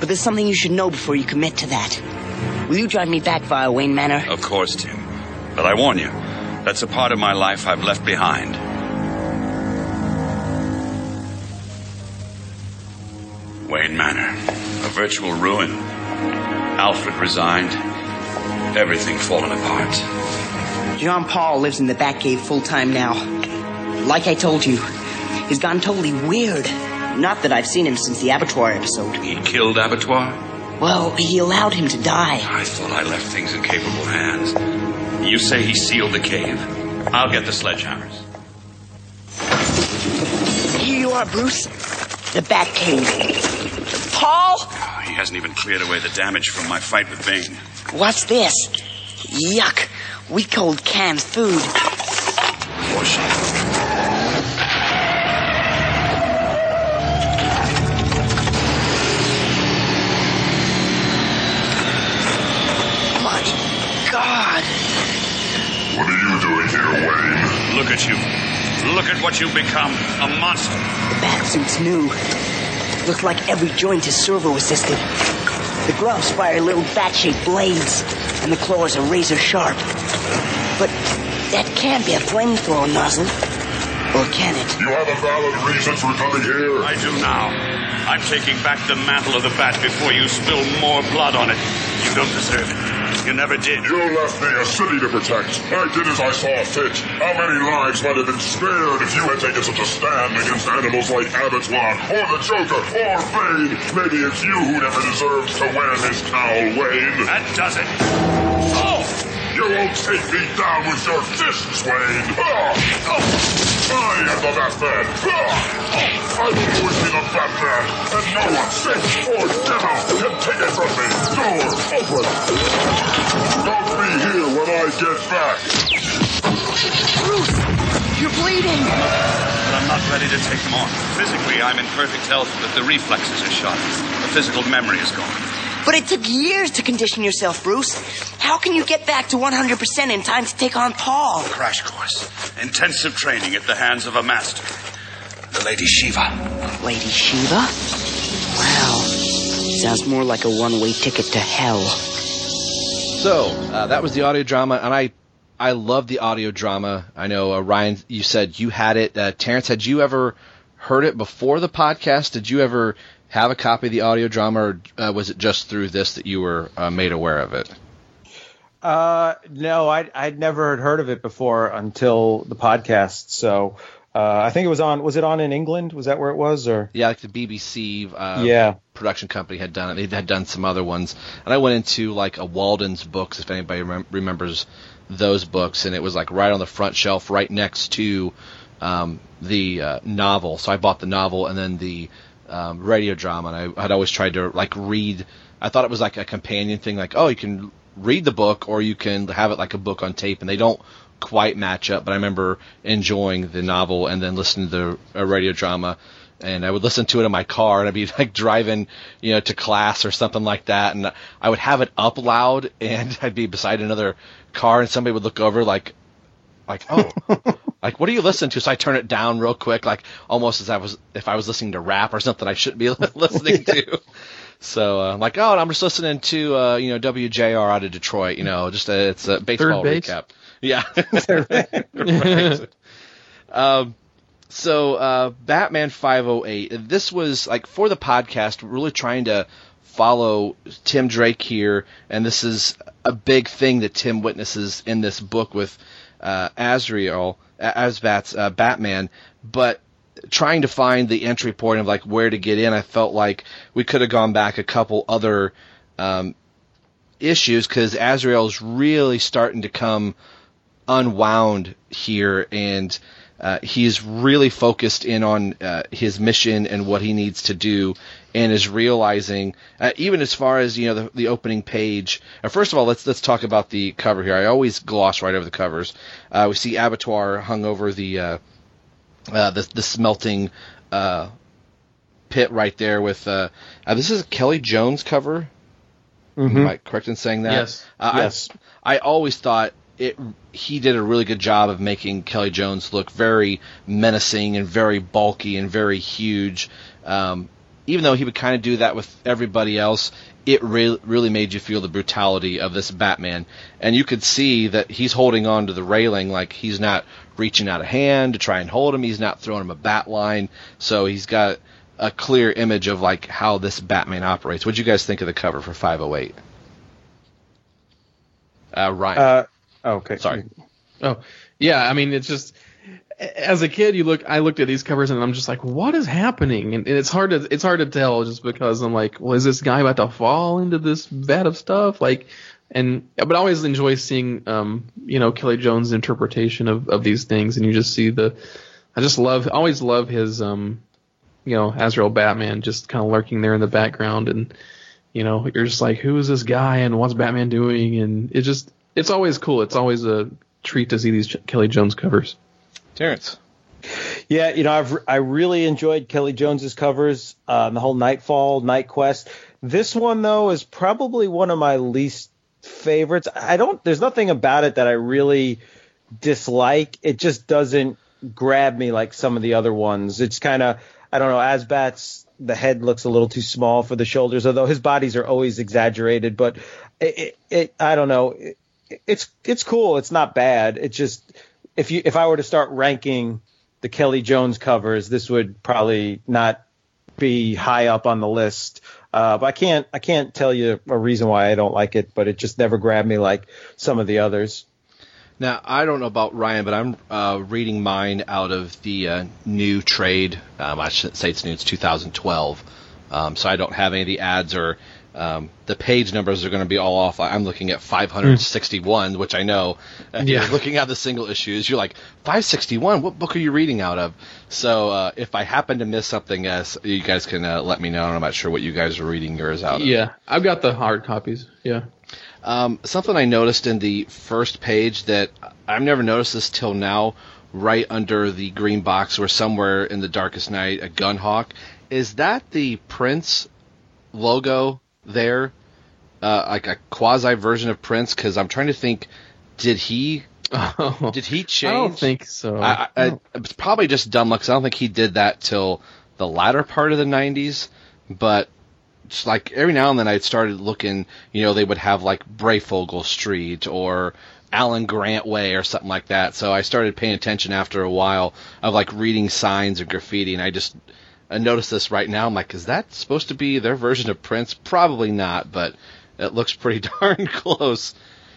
but there's something you should know before you commit to that. Will you drive me back via Wayne Manor?
Of course, Tim. But I warn you, that's a part of my life I've left behind. Wayne Manor, a virtual ruin. Alfred resigned. Everything fallen apart.
John Paul lives in the Batcave full time now. Like I told you, he's gone totally weird. Not that I've seen him since the abattoir episode.
He killed Abattoir?
Well, he allowed him to die.
I thought I left things in capable hands. You say he sealed the cave? I'll get the sledgehammers.
Here you are, Bruce. The Bat Cave. Paul?
Ah, he hasn't even cleared away the damage from my fight with Bane.
What's this? Yuck. We cold canned food. My
are here, Wayne?
Look at you. Look at what you've become. A monster.
The bat suit's new. Looks like every joint is servo assisted. The gloves fire little bat shaped blades, and the claws are razor sharp. But that can't be a flamethrower nozzle. Or can it?
You have a valid reason for coming here.
I do now. I'm taking back the mantle of the bat before you spill more blood on it. You don't deserve it. You never did.
You left me a city to protect. I did as I saw fit. How many lives might have been spared if you had taken such a stand against animals like Abattoir, or the Joker, or Bane? Maybe it's you who never deserved to wear his cowl, Wayne.
That does it.
You won't take me down with your fists, Wayne. Ah! Oh! I am the Batman. Ah! I will always be the Batman, and no one, saint or devil, can take it from me. Door open. Don't be here when I get back.
Bruce, you're bleeding.
But I'm not ready to take them on. Physically, I'm in perfect health, but the reflexes are shot. The physical memory is gone.
But it took years to condition yourself, Bruce. How can you get back to 100% in time to take on Paul?
Crash course. Intensive training at the hands of a master. The Lady Shiva.
Lady Shiva? Wow. Sounds more like a one way ticket to hell.
So uh, that was the audio drama, and I I love the audio drama. I know uh, Ryan, you said you had it. Uh, Terrence, had you ever heard it before the podcast? Did you ever have a copy of the audio drama, or uh, was it just through this that you were uh, made aware of it?
Uh, no, I'd, I'd never heard of it before until the podcast. So uh, I think it was on. Was it on in England? Was that where it was? Or
Yeah, like the BBC uh,
Yeah.
production company had done it. They had done some other ones, and I went into like a Walden's books, if anybody remem- remembers those books, and it was like right on the front shelf, right next to um, the uh, novel. So I bought the novel and then the um, radio drama, and I had always tried to like read. I thought it was like a companion thing, like oh, you can read the book or you can have it like a book on tape, and they don't quite match up. But I remember enjoying the novel and then listening to the uh, radio drama and I would listen to it in my car, and I'd be like driving, you know, to class or something like that, and I would have it up loud, and I'd be beside another car, and somebody would look over like, like, oh, like what are you listening to? So I turn it down real quick, like almost as I was if I was listening to rap or something I shouldn't be listening to. So uh, I'm like, oh, I'm just listening to uh, you know WJR out of Detroit, you know, just a, it's a baseball
base?
recap. Yeah. Right. Um, so uh, Batman 508. This was like for the podcast, really trying to follow Tim Drake here, and this is a big thing that Tim witnesses in this book with uh, Azrael, AzBat's uh, Batman, but trying to find the entry point of like where to get in, I felt like we could have gone back a couple other um, issues because Azrael's really starting to come unwound here, and uh, he's really focused in on uh, his mission and what he needs to do, and is realizing, uh, even as far as you know, the, the opening page. Uh, first of all, let's let's talk about the cover here. I always gloss right over the covers. Uh, we see Abattoir hung over the uh, uh, the, the smelting uh, pit right there with. Uh, uh, this is a Kelly Jones cover.
Mhm.
Am I correct in saying that?
Yes.
Uh, I-
Yes.
I, always thought it. He did a really good job of making Kelly Jones look very menacing and very bulky and very huge. Um, even though he would kind of do that with everybody else, it re- really made you feel the brutality of this Batman. And you could see that he's holding on to the railing like he's not reaching out a hand to try and hold him. He's not throwing him a bat line. So he's got a clear image of like how this Batman operates. What'd you guys think of the cover for 508? Uh, Ryan.
Uh, okay.
Sorry.
Oh, yeah. I mean, it's just as a kid, you look. I looked at these covers and I'm just like, what is happening? And, and it's hard to it's hard to tell just because I'm like, well, is this guy about to fall into this vat of stuff? Like, and but I always enjoy seeing, um, you know, Kelly Jones' interpretation of of these things, and you just see the. I just love, always love his, um, you know, Azrael Batman just kind of lurking there in the background, and you know, you're just like, who is this guy, and what's Batman doing, and it just, it's always cool. It's always a treat to see these Kelly Jones covers.
Terrence.
Yeah, you know, I've I really enjoyed Kelly Jones's covers, um, the whole Knightfall, Knight Quest. This one though is probably one of my least favorites. I don't. There's nothing about it that I really dislike. It just doesn't grab me like some of the other ones. It's kind of I don't know. AzBat's the head looks a little too small for the shoulders, although his bodies are always exaggerated. But it, it, it I don't know. It, it's it's cool. It's not bad. It's just if you if I were to start ranking the Kelly Jones covers, this would probably not be high up on the list. Uh, but I can't I can't tell you a reason why I don't like it, but it just never grabbed me like some of the others.
Now I don't know about Ryan, but I'm uh, reading mine out of the uh, new trade. Um, I shouldn't say it's new; it's 2012. Um, so I don't have any of the ads or um, the page numbers are going to be all off. I'm looking at 561, which I know. If
Yeah.
you're looking at the single issues, you're like 561. What book are you reading out of? So uh, if I happen to miss something, yes, you guys can uh, let me know. I'm not sure what you guys are reading yours out of.
Yeah, I've got the hard copies. Yeah.
Um, something I noticed in the first page that I've never noticed this till now, right under the green box or somewhere in the darkest night, a gun hawk. Is that the Prince logo there? Uh, like a quasi version of Prince? Because I'm trying to think, did he Oh, did he change?
I don't think so.
I, I, I, it's probably just dumb luck. I don't think he did that till the latter part of the '90s. But it's like every now and then I started looking. You know, they would have like Breyfogle Street or Alan Grant Way or something like that. So I started paying attention after a while of like reading signs or graffiti, and I just I noticed this right now. I'm like, is that supposed to be their version of Prince? Probably not, but it looks pretty darn close.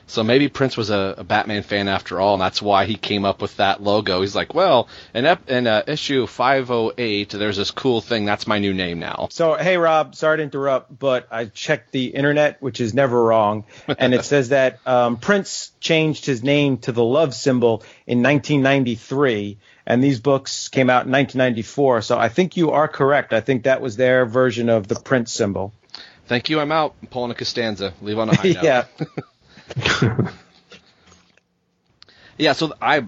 So maybe Prince was a, a Batman fan after all, and that's why he came up with that logo. He's like, well, in, ep- in uh, issue 508, there's this cool thing. That's my new name now.
So, hey, Rob, sorry to interrupt, but I checked the internet, which is never wrong, and it says that um, Prince changed his name to the love symbol in 1993, and these books came out in 1994. So I think you are correct. I think that was their version of the Prince symbol.
Thank you. I'm out. I'm pulling a Costanza. Leave on a high note.
yeah.
Yeah, so I,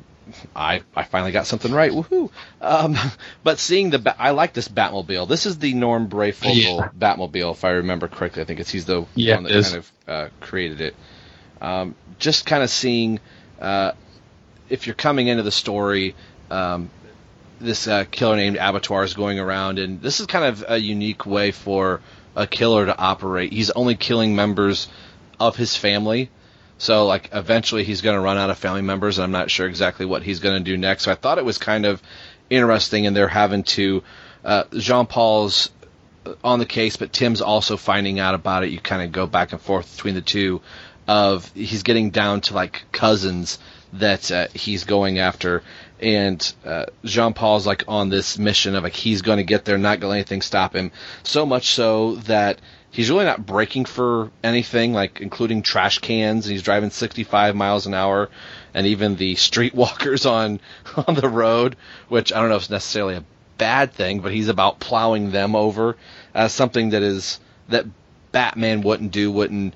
I, I finally got something right. Woohoo! Um, but seeing the, Ba- I like this Batmobile. This is the Norm Breyfogle
Yeah.
Batmobile, if I remember correctly. I think it's he's the
Yeah,
one that kind of uh, created it. Um, just kind of seeing, uh, if you're coming into the story, um, this uh, killer named Abattoir is going around, and this is kind of a unique way for a killer to operate. He's only killing members of his family. So, like, eventually he's going to run out of family members, and I'm not sure exactly what he's going to do next. So, I thought it was kind of interesting, and they're having to. Uh, Jean Paul's on the case, but Tim's also finding out about it. You kind of go back and forth between the two. Of he's getting down to like cousins that uh, he's going after, and uh, Jean Paul's like on this mission of like he's going to get there, not going to let anything stop him. So much so that he's really not breaking for anything, like including trash cans. And he's driving 65 miles an hour, and even the streetwalkers on on the road, which I don't know if it's necessarily a bad thing, but he's about plowing them over as something that is that Batman wouldn't do, wouldn't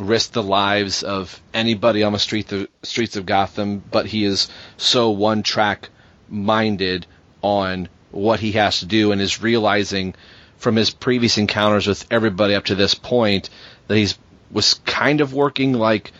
risk the lives of anybody on the street the streets of Gotham, but he is so one track minded on what he has to do and is realizing from his previous encounters with everybody up to this point that he's was kind of working like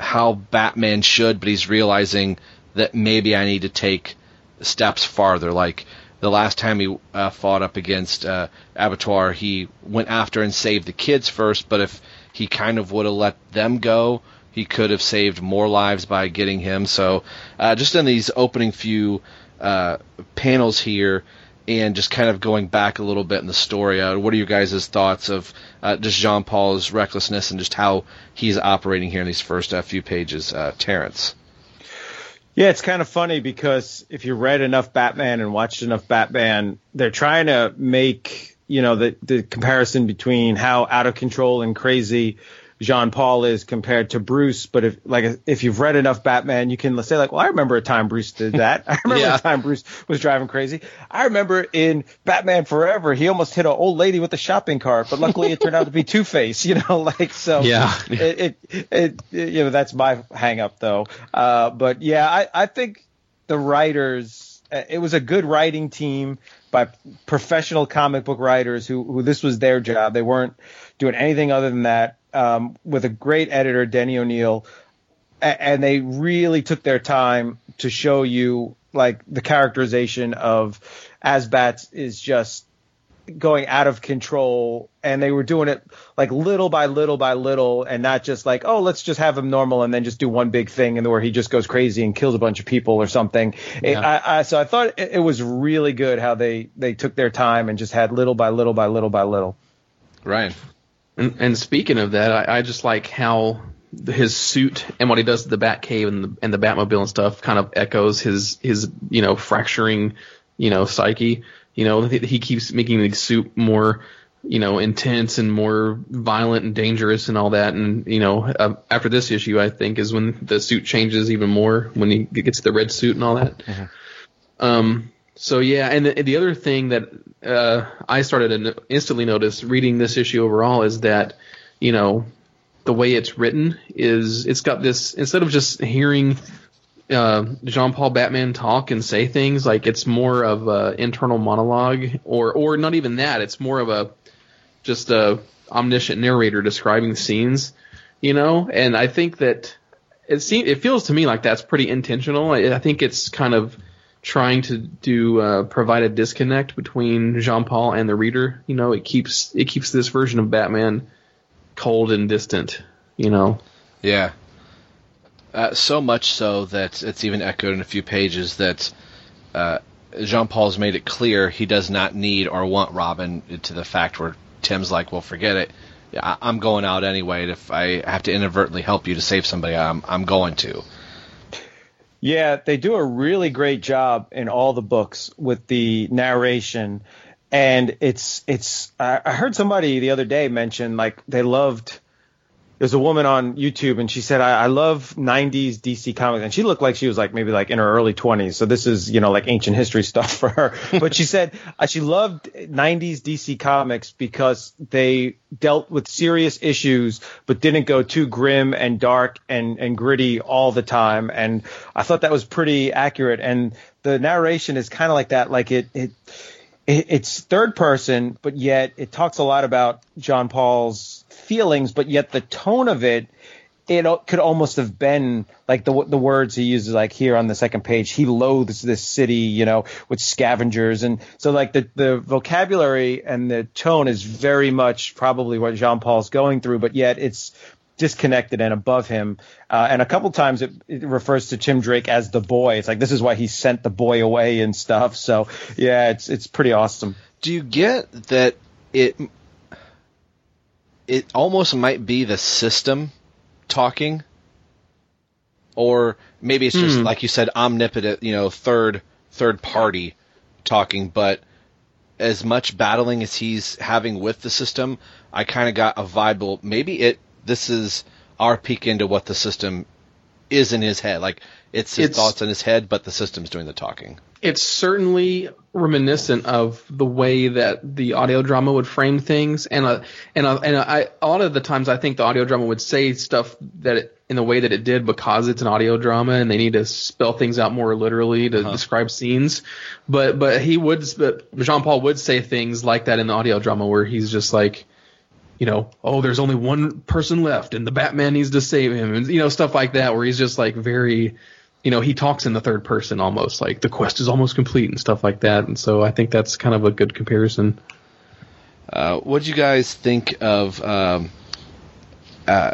how Batman should, but he's realizing that maybe I need to take steps farther. Like the last time he uh, fought up against uh, Abattoir, he went after and saved the kids first, but if he kind of would have let them go, he could have saved more lives by getting him. So, uh, just in these opening few uh, panels here, and just kind of going back a little bit in the story, uh, what are you guys' thoughts of uh, just Jean Paul's recklessness and just how he's operating here in these first uh, few pages, uh, Terrence?
Yeah, it's kind of funny because if you read enough Batman and watched enough Batman, they're trying to make you know the the comparison between how out of control and crazy Jean Paul is compared to Bruce. But if like if you've read enough Batman, you can say like, well, I remember a time Bruce did that. I remember
Yeah.
a time Bruce was driving crazy. I remember in Batman Forever, he almost hit an old lady with a shopping cart, but luckily it turned out to be Two Face. You know, like so.
Yeah.
It, it, it, you know that's my hang up though. Uh, but yeah, I I think the writers uh, it was a good writing team by professional comic book writers who who this was their job. They weren't doing anything other than that. Um, with a great editor, Denny O'Neil, and they really took their time to show you like the characterization of AzBats is just going out of control and they were doing it like little by little by little and not just like oh let's just have him normal and then just do one big thing and where he just goes crazy and kills a bunch of people or something. It, I, I, so i thought it, it was really good how they they took their time and just had little by little by little by little.
Right
And, and speaking of that, I, I just like how his suit and what he does to the Batcave and the and the Batmobile and stuff kind of echoes his his you know fracturing you know psyche. You know he, he keeps making the suit more you know intense and more violent and dangerous and all that. And you know uh, after this issue, I think is when the suit changes even more when he gets the red suit and all that. Um, so yeah, and the, the other thing that uh, I started to no- instantly notice reading this issue overall is that you know the way it's written is it's got this instead of just hearing uh, Jean Paul Batman talk and say things like it's more of a internal monologue or or not even that it's more of a just a omniscient narrator describing scenes you know? And I think that it seems it feels to me like that's pretty intentional. I, I think it's kind of trying to do uh, provide a disconnect between Jean Paul and the reader you know? It keeps it keeps this version of Batman cold and distant you know?
Yeah. Uh, so much so that it's even echoed in a few pages that uh, Jean Paul's made it clear he does not need or want Robin to the fact where Tim's like, well, forget it. Yeah, I'm going out anyway. and If I have to inadvertently help you to save somebody, I'm I'm going to.
Yeah, they do a really great job in all the books with the narration, and it's it's. I heard somebody the other day mention like they loved. There's a woman on YouTube and she said I, I love '90s DC comics, and she looked like she was like maybe like in her early 20s. So this is you know like ancient history stuff for her. But she said uh, she loved '90s DC comics because they dealt with serious issues, but didn't go too grim and dark and, and gritty all the time. And I thought that was pretty accurate. And the narration is kind of like that. Like it, it, it, it's third person, but yet it talks a lot about John Paul's feelings, but yet the tone of it, it could almost have been like the the words he uses, like here on the second page. He loathes this city, you know, with scavengers, and so like the the vocabulary and the tone is very much probably what Jean Paul's going through, but yet it's disconnected and above him. Uh, and a couple times it, it refers to Tim Drake as the boy. It's like this is why he sent the boy away and stuff. So yeah, it's it's pretty awesome.
Do you get that it it almost might be the system talking or maybe it's just
Hmm.
like you said omnipotent, you know, third third party talking, but as much battling as he's having with the system, I kind of got a vibe well, maybe it this is our peek into what the system is in his head. Like it's his
It's-
thoughts in his head, but the system's doing the talking.
it's certainly reminiscent of the way that the audio drama would frame things, and a, and uh, and uh, I a lot of the times I think the audio drama would say stuff that it, in the way that it did because it's an audio drama and they need to spell things out more literally to uh-huh. describe scenes. But but he would but Jean Paul would say things like that in the audio drama where he's just like. You know, oh, there's only one person left, and the Batman needs to save him, and you know stuff like that, where he's just like very, you know, he talks in the third person almost, like the quest is almost complete and stuff like that. And so I think that's kind of a good comparison.
Uh, what do you guys think of? Um, uh,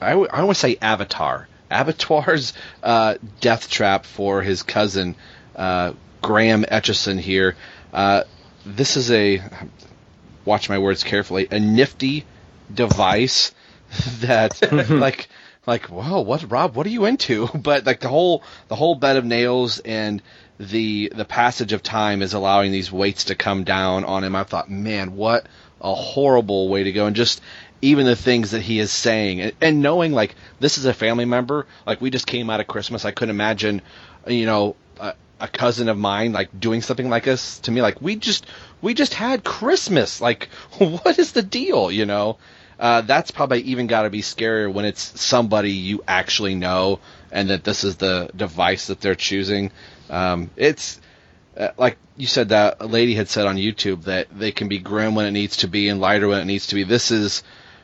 I, w- I want to say Avatar. Avatar's uh, death trap for his cousin uh, Graham Etchison here. Uh, this is a watch my words carefully. A nifty device that like like whoa what Rob what are you into? But like the whole the whole bed of nails and the the passage of time is allowing these weights to come down on him. I thought, man, what a horrible way to go. And just even the things that he is saying and, and knowing like this is a family member, like we just came out of Christmas, I couldn't imagine, you know, a, a cousin of mine like doing something like this to me. Like we just we just had Christmas. Like what is the deal? You know. Uh, that's probably even got to be scarier when it's somebody you actually know and that this is the device that they're choosing. Um, it's uh, like you said that a lady had said on YouTube that they can be grim when it needs to be and lighter when it needs to be. This is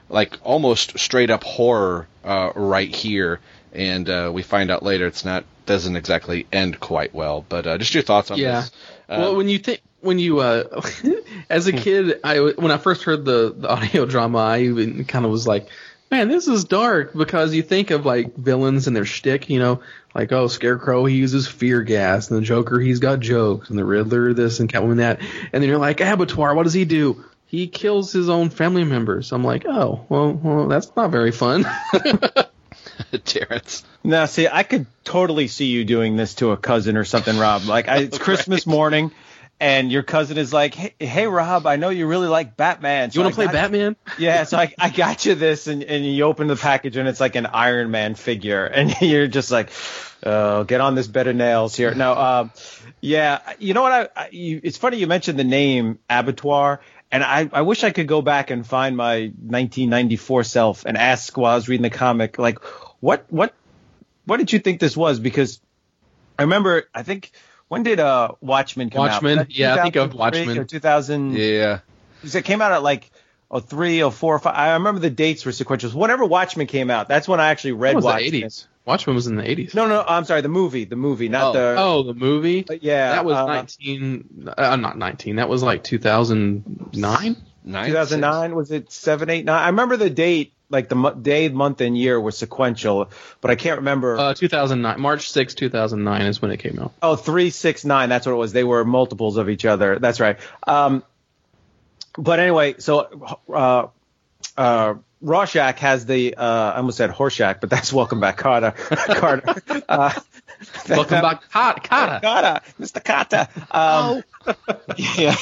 like almost straight up horror uh, right here, and uh, we find out later it's not doesn't exactly end quite well. But uh, just your thoughts on
Yeah.
this.
well,
Um,
when you think when you uh as a kid i when i first heard the, the audio drama i even kind of was like man this is dark because you think of like villains and their shtick you know? Like oh scarecrow he uses fear gas and the joker he's got jokes and the riddler this and catwoman that and then you're like abattoir what does he do? He kills his own family members. I'm like oh well, well that's not very fun.
Terrence.
Now, see, I could totally see you doing this to a cousin or something, Rob. Like, I, it's Christmas morning, and your cousin is like, "Hey, hey Rob, I know you really like Batman.
you want to play batman
Yeah, so I, I got you this, and, and you open the package, and it's like an Iron Man figure, and you're just like, oh, get on this bed of nails here. No, um, yeah, you know what? I, I you, it's funny you mentioned the name Abattoir, and I, I wish I could go back and find my 1994 self and ask while I was reading the comic, like, what, what, what did you think this was? Because I remember, I think. When did uh Watchmen come
Watchmen?
out? Was that
Yeah, I think of Watchmen.
Or 2000.
Yeah.
Because it came out at like oh three or four or five. I remember the dates were sequentials. Whenever Watchmen came out, that's when I actually read
That was the
Watchmen.
80s. Watchmen was in the 80s.
No, no, I'm sorry, the movie, the movie, not the.
oh, the movie.
yeah,
that was
uh,
19. Uh, not 19. That was like 2009.
2009 was it seven, eight, nine? I remember the date, like the mo- day, month, and year was sequential, but I can't remember.
Uh, 2009. March 6, 2009 is when it came out.
Oh, three, six, nine. That's what it was. They were multiples of each other. That's right. Um, but anyway, so uh, uh, Rorschach has the. Uh, I almost said Horshack, but that's Welcome Back, Kotter. Kotter. Uh,
Welcome back, Kotter. Kotter.
Kotter, Mr. Kotter. Um, yeah.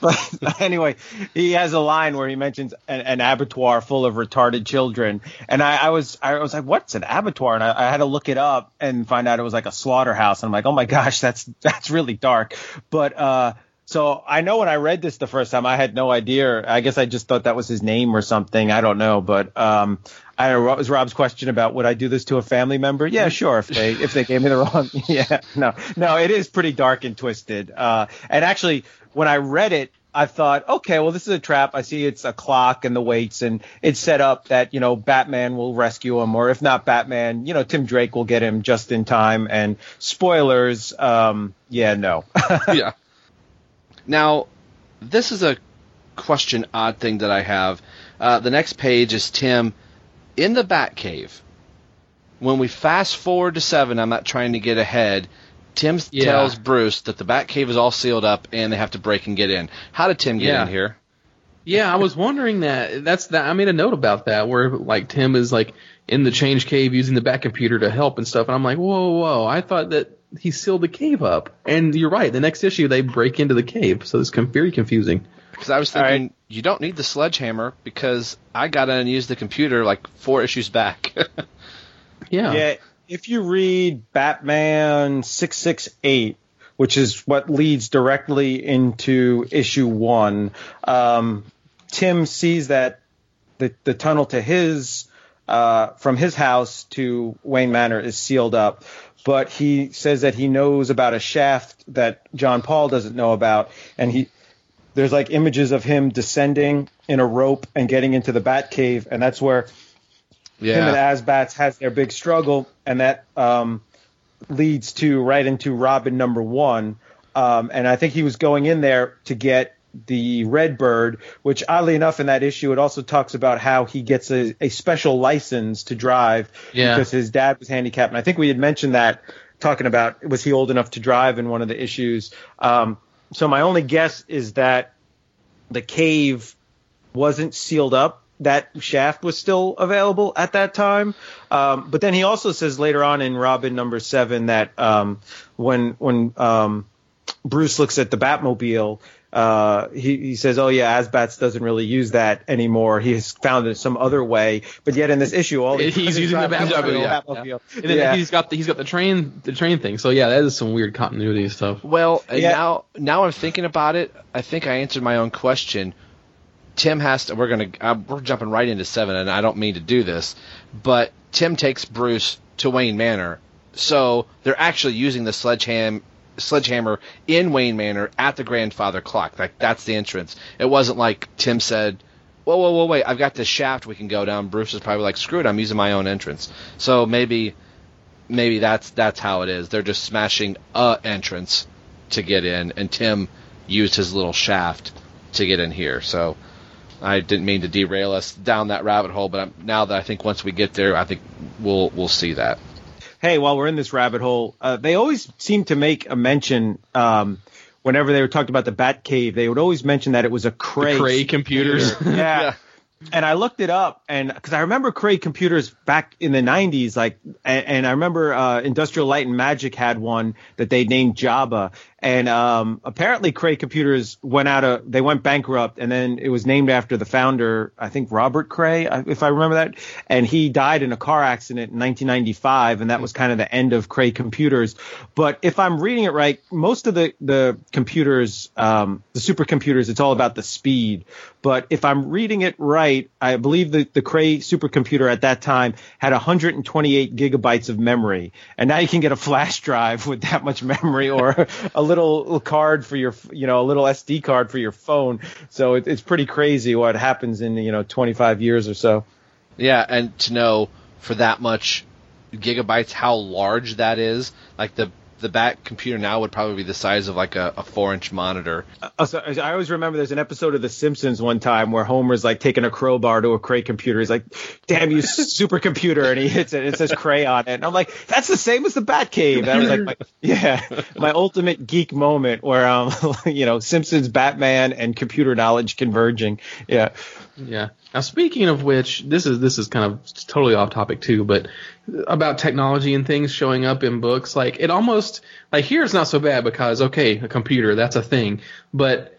but anyway, he has a line where he mentions an, an abattoir full of retarded children, and I, I was I was like, "What's an abattoir?" And I, I had to look it up and find out it was like a slaughterhouse. And I'm like, "Oh my gosh, that's that's really dark." But uh, so I know when I read this the first time, I had no idea. I guess I just thought that was his name or something. I don't know, but um, I don't know, what was Rob's question about would I do this to a family member? Yeah, sure. If they if they gave me the wrong, yeah, no, no, it is pretty dark and twisted. Uh, and actually, when I read it, I thought, okay, well, this is a trap. I see it's a clock and the weights, and it's set up that you know Batman will rescue him, or if not Batman, you know Tim Drake will get him just in time. And spoilers, um, yeah, no,
yeah. Now, this is a question, odd thing that I have. Uh, the next page is Tim in the Batcave. When we fast forward to seven, I'm not trying to get ahead. Tim
Yeah.
tells Bruce that the Batcave is all sealed up and they have to break and get in. How did Tim get
Yeah.
in here?
Yeah, I was wondering that. That's that. I made a note about that where like Tim is like in the change cave using the back computer to help and stuff, and I'm like, whoa, whoa! I thought that he sealed the cave up, and you're right. The next issue they break into the cave, so it's com- very confusing.
Because I was thinking you don't need the sledgehammer because I got in and used the computer like four issues back.
yeah.
Yeah, if you read Batman 668, which is what leads directly into issue one, um, Tim sees that the, the tunnel to his, uh, from his house to Wayne Manor is sealed up. But he says that he knows about a shaft that John Paul doesn't know about. And he, there's like images of him descending in a rope and getting into the Bat Cave. And that's where him and AzBats has their big struggle, and that um, leads to right into Robin number one. Um, and I think he was going in there to get the Red Bird, which oddly enough in that issue it also talks about how he gets a, a special license to drive
Yeah.
because his dad was handicapped. And I think we had mentioned that talking about was he old enough to drive in one of the issues. Um, so my only guess is that the cave wasn't sealed up. That shaft was still available at that time. Um, but then he also says later on in Robin number seven that um, when when um, Bruce looks at the Batmobile, uh, he, he says, "Oh yeah, AzBats doesn't really use that anymore. He has found it some other way." But yet in this issue, all he
He's using the
drive
Batmobile. yeah.
Batmobile.
And then
Yeah.
he's got the, he's got the train the train thing. So yeah, that is some weird continuity stuff.
Well,
Yeah.
now now I'm thinking about it. I think I answered my own question. Tim has to. We're gonna. Uh, we're jumping right into seven, and I don't mean to do this, but Tim takes Bruce to Wayne Manor, so they're actually using the sledgehammer sledgehammer in Wayne Manor at the grandfather clock. Like that's the entrance. It wasn't like Tim said, "Whoa, whoa, whoa, wait! I've got this shaft we can go down." Bruce is probably like, "Screw it! I'm using my own entrance." So maybe, maybe that's that's how it is. They're just smashing a entrance to get in, and Tim used his little shaft to get in here. So I didn't mean to derail us down that rabbit hole, but I'm, now that I think once we get there, I think we'll we'll see that.
Hey, while we're in this rabbit hole, uh, they always seem to make a mention. Um, whenever they were talking about the Bat Cave, they would always mention that it was a Cray,
Cray computers.
yeah.
Yeah.
And I looked it up, and because I remember Cray computers back in the '90s, like, and, and I remember uh, Industrial Light and Magic had one that they named Jabba, and um, apparently Cray computers went out of, they went bankrupt, and then it was named after the founder, I think Robert Cray, if I remember that, and he died in a car accident in 1995, and that was kind of the end of Cray computers. But if I'm reading it right, most of the the computers, um, the supercomputers, it's all about the speed. But if I'm reading it right, I believe the, the Cray supercomputer at that time had 128 gigabytes of memory. And now you can get a flash drive with that much memory or a little card for your, you know, a little SD card for your phone. So it, it's pretty crazy what happens in, you know, 25 years or so.
Yeah, and to know for that much gigabytes how large that is, like the the Bat computer now would probably be the size of like a, a four inch monitor.
Uh, so I always remember there's an episode of The Simpsons one time where Homer's like taking a crowbar to a Cray computer. He's like, "Damn you, supercomputer!" and he hits it. And it says Cray on it, and I'm like, "That's the same as the Batcave." That was like, my, yeah, my ultimate geek moment where um, you know, Simpsons, Batman, and computer knowledge converging. Yeah.
Yeah. Now, speaking of which, this is this is kind of totally off topic too, but about technology and things showing up in books, like it almost like here it's not so bad because okay, a computer that's a thing, but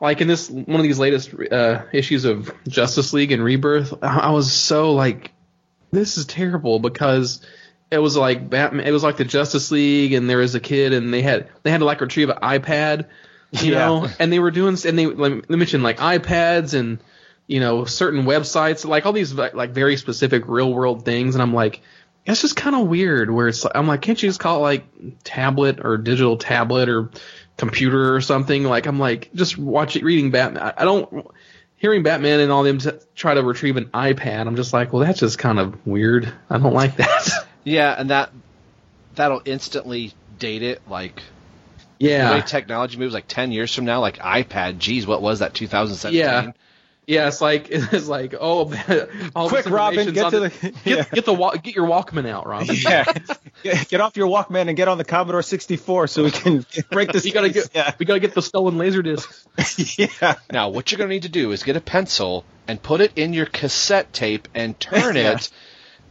like in this one of these latest uh, issues of Justice League and Rebirth, I was so like, this is terrible because it was like Batman, it was like the Justice League, and there was a kid, and they had they had to like retrieve an iPad, you
Yeah.
know, and they were doing and they they mentioned like iPads and you know certain websites, like all these like very specific real world things, and I'm like. It's just kind of weird where it's I'm like, can't you just call it like tablet or digital tablet or computer or something? Like I'm like just watching reading Batman. I- don't hearing Batman and all them t- try to retrieve an iPad. I'm just like, well, that's just kind of weird. I don't like that.
Yeah, and that that'll instantly date it. Like
Yeah.
the way technology moves, like ten years from now, like iPad. Geez, what was that? 2017.
Yeah. Yeah, it's like it's like oh, all
Quick,
this
Robin, get to
the,
the-
get, get the get your Walkman out, Robin.
Yeah. get, get off your Walkman and get on the Commodore 64 so we can break this.
You gotta get we gotta get the stolen laser discs.
yeah.
Now, what you're going to need to do is get a pencil and put it in your cassette tape and turn
Yeah.
it.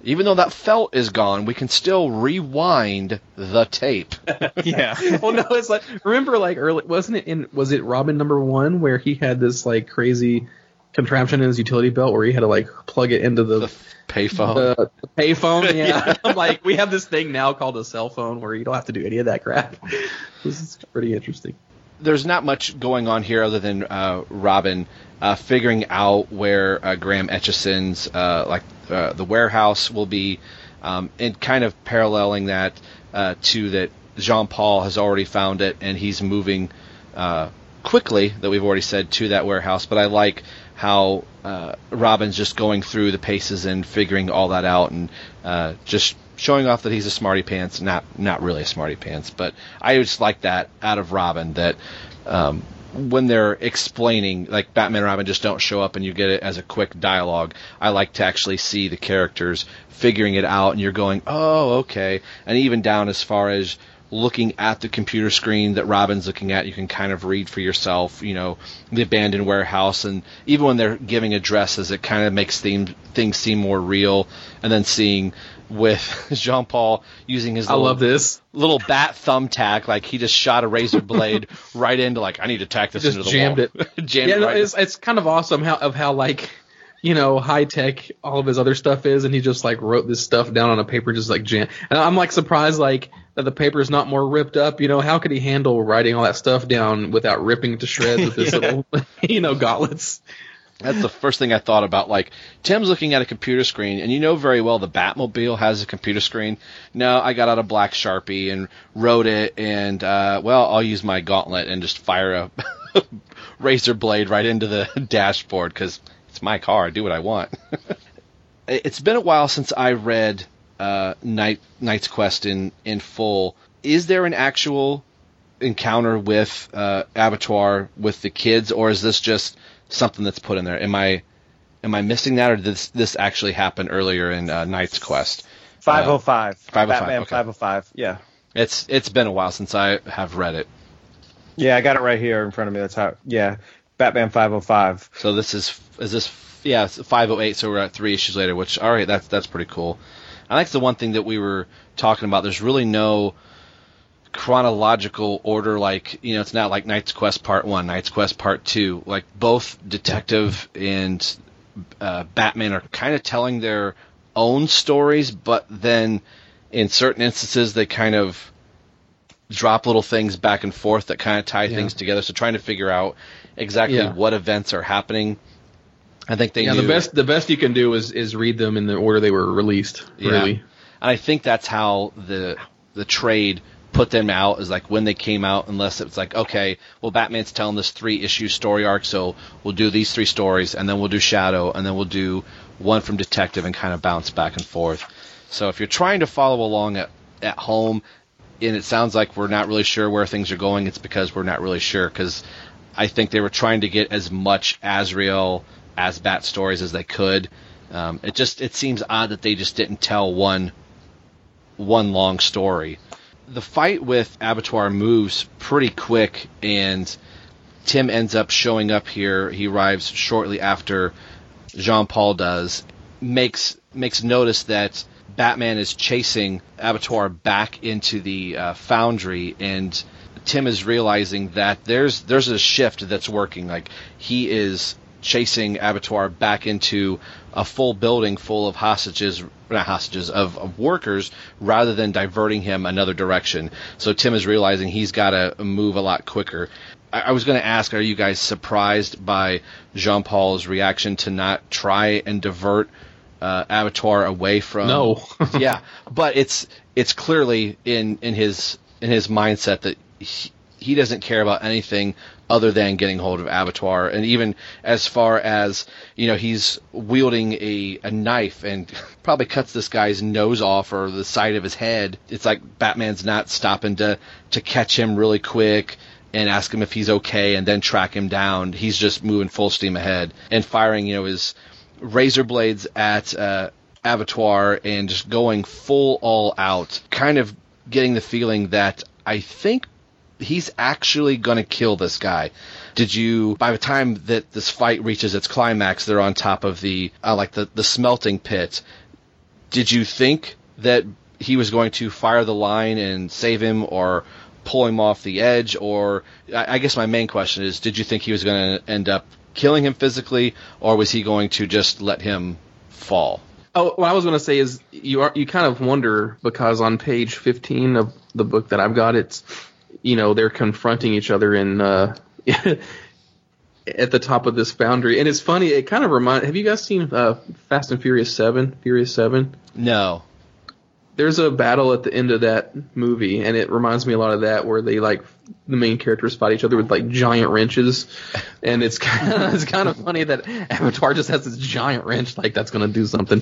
Even though that felt is gone, we can still rewind the tape.
yeah.
well, no, it's like remember like early wasn't it in was it Robin number one where he had this like crazy contraption in his utility belt where he had to like plug it into the,
payphone.
The, the payphone, yeah. I'm like we have this thing now called a cell phone where you don't have to do any of that crap. This is pretty interesting.
There's not much going on here other than uh, Robin uh, figuring out where uh, Graham Etchison's uh, like uh, the warehouse will be, um, and kind of paralleling that uh, to that Jean Paul has already found it and he's moving uh, quickly that we've already said to that warehouse. But I like how uh, Robin's just going through the paces and figuring all that out and uh, just showing off that he's a smarty pants. Not not really a smarty pants, but I just like that out of Robin that. Um, when they're explaining, like Batman and Robin just don't show up and you get it as a quick dialogue. I like to actually see the characters figuring it out and you're going, oh, okay. And even down as far as looking at the computer screen that Robin's looking at, you can kind of read for yourself, you know, the abandoned warehouse. And even when they're giving addresses, it kind of makes theme, things seem more real. And then seeing with Jean Paul using his
I love this.
little bat thumbtack, like he just shot a razor blade right into, like, I need to tack this
Just
into the
jammed
wall.
it.
jammed
yeah,
it right
it's it's kind of awesome how of how like you know high tech all of his other stuff is, and he just like wrote this stuff down on a paper, just like jam. And I'm like surprised like that the paper is not more ripped up. You know, how could he handle writing all that stuff down without ripping to shreds with his
Yeah.
little you know gauntlets?
That's the first thing I thought about. Like, Tim's looking at a computer screen, and you know very well the Batmobile has a computer screen. No, I got out a black Sharpie and wrote it, and, uh, well, I'll use my gauntlet and just fire a razor blade right into the dashboard because it's my car. I do what I want. It- it's been a while since I read uh, Night Knight's Quest in, in full. Is there an actual encounter with uh, Abattoir with the kids, or is this just something that's put in there? Am I am I missing that, or did this this actually happen earlier in uh, Knight's Quest?
Five oh five.
505,
Batman
okay.
five oh five. Yeah.
It's it's been a while since I have read it.
Yeah, I got it right here in front of me. That's how. Yeah, Batman five oh five.
So this is is this yeah it's 508. So we're at three issues later, which all right that's that's pretty cool. I like the one thing that we were talking about. There's really no chronological order. Like you know, it's not like Knight's Quest Part One, Knight's Quest Part Two. Like both Detective and uh, Batman are kind of telling their own stories, but then in certain instances they kind of drop little things back and forth that kind of tie
Yeah.
things together. So trying to figure out exactly
Yeah.
what events are happening. I think they
yeah, the best the best you can do is is read them in the order they were released. Really.
And I think that's how the the trade put them out is like when they came out, unless it's like, okay, well Batman's telling this three issue story arc, so we'll do these three stories and then we'll do Shadow and then we'll do one from Detective and kind of bounce back and forth. So if you're trying to follow along at, at home and it sounds like we're not really sure where things are going, it's because we're not really sure because I think they were trying to get as much Azrael as Bat stories as they could. Um, it just it seems odd that they just didn't tell one one long story. The fight with Abattoir moves pretty quick, and Tim ends up showing up here. He arrives shortly after Jean Paul does. makes makes notice that Batman is chasing Abattoir back into the uh, foundry, and Tim is realizing that there's there's a shift that's working. Like he is chasing Abattoir back into a full building full of hostages, not hostages, of, of workers, rather than diverting him another direction. So Tim is realizing he's got to move a lot quicker. I, I was going to ask, are you guys surprised by Jean Paul's reaction to not try and divert uh, Abattoir away from?
No.
yeah, but it's it's clearly in in his in his mindset that he, he doesn't care about anything other than getting hold of Abattoir, and even as far as you know, he's wielding a, a knife and probably cuts this guy's nose off or the side of his head. It's like Batman's not stopping to to catch him really quick and ask him if he's okay, and then track him down. He's just moving full steam ahead and firing, you know, his razor blades at uh, Abattoir and just going full all out, kind of getting the feeling that I think he's actually going to kill this guy. Did you, by the time that this fight reaches its climax, they're on top of the, uh, like the, the smelting pit. Did you think that he was going to fire the line and save him or pull him off the edge? Or, I, I guess my main question is, did you think he was going to end up killing him physically or was he going to just let him fall?
Oh, what I was going to say is you are you kind of wonder because on page 15 of the book that I've got, it's you know they're confronting each other in uh, at the top of this foundry, and it's funny. It kind of remind. Have you guys seen uh, Fast and Furious Seven? Furious Seven.
No.
There's a battle at the end of that movie, and it reminds me a lot of that, where they like the main characters fight each other with like giant wrenches, and it's kind of, it's kind of funny that Abattoir just has this giant wrench, like that's gonna do something.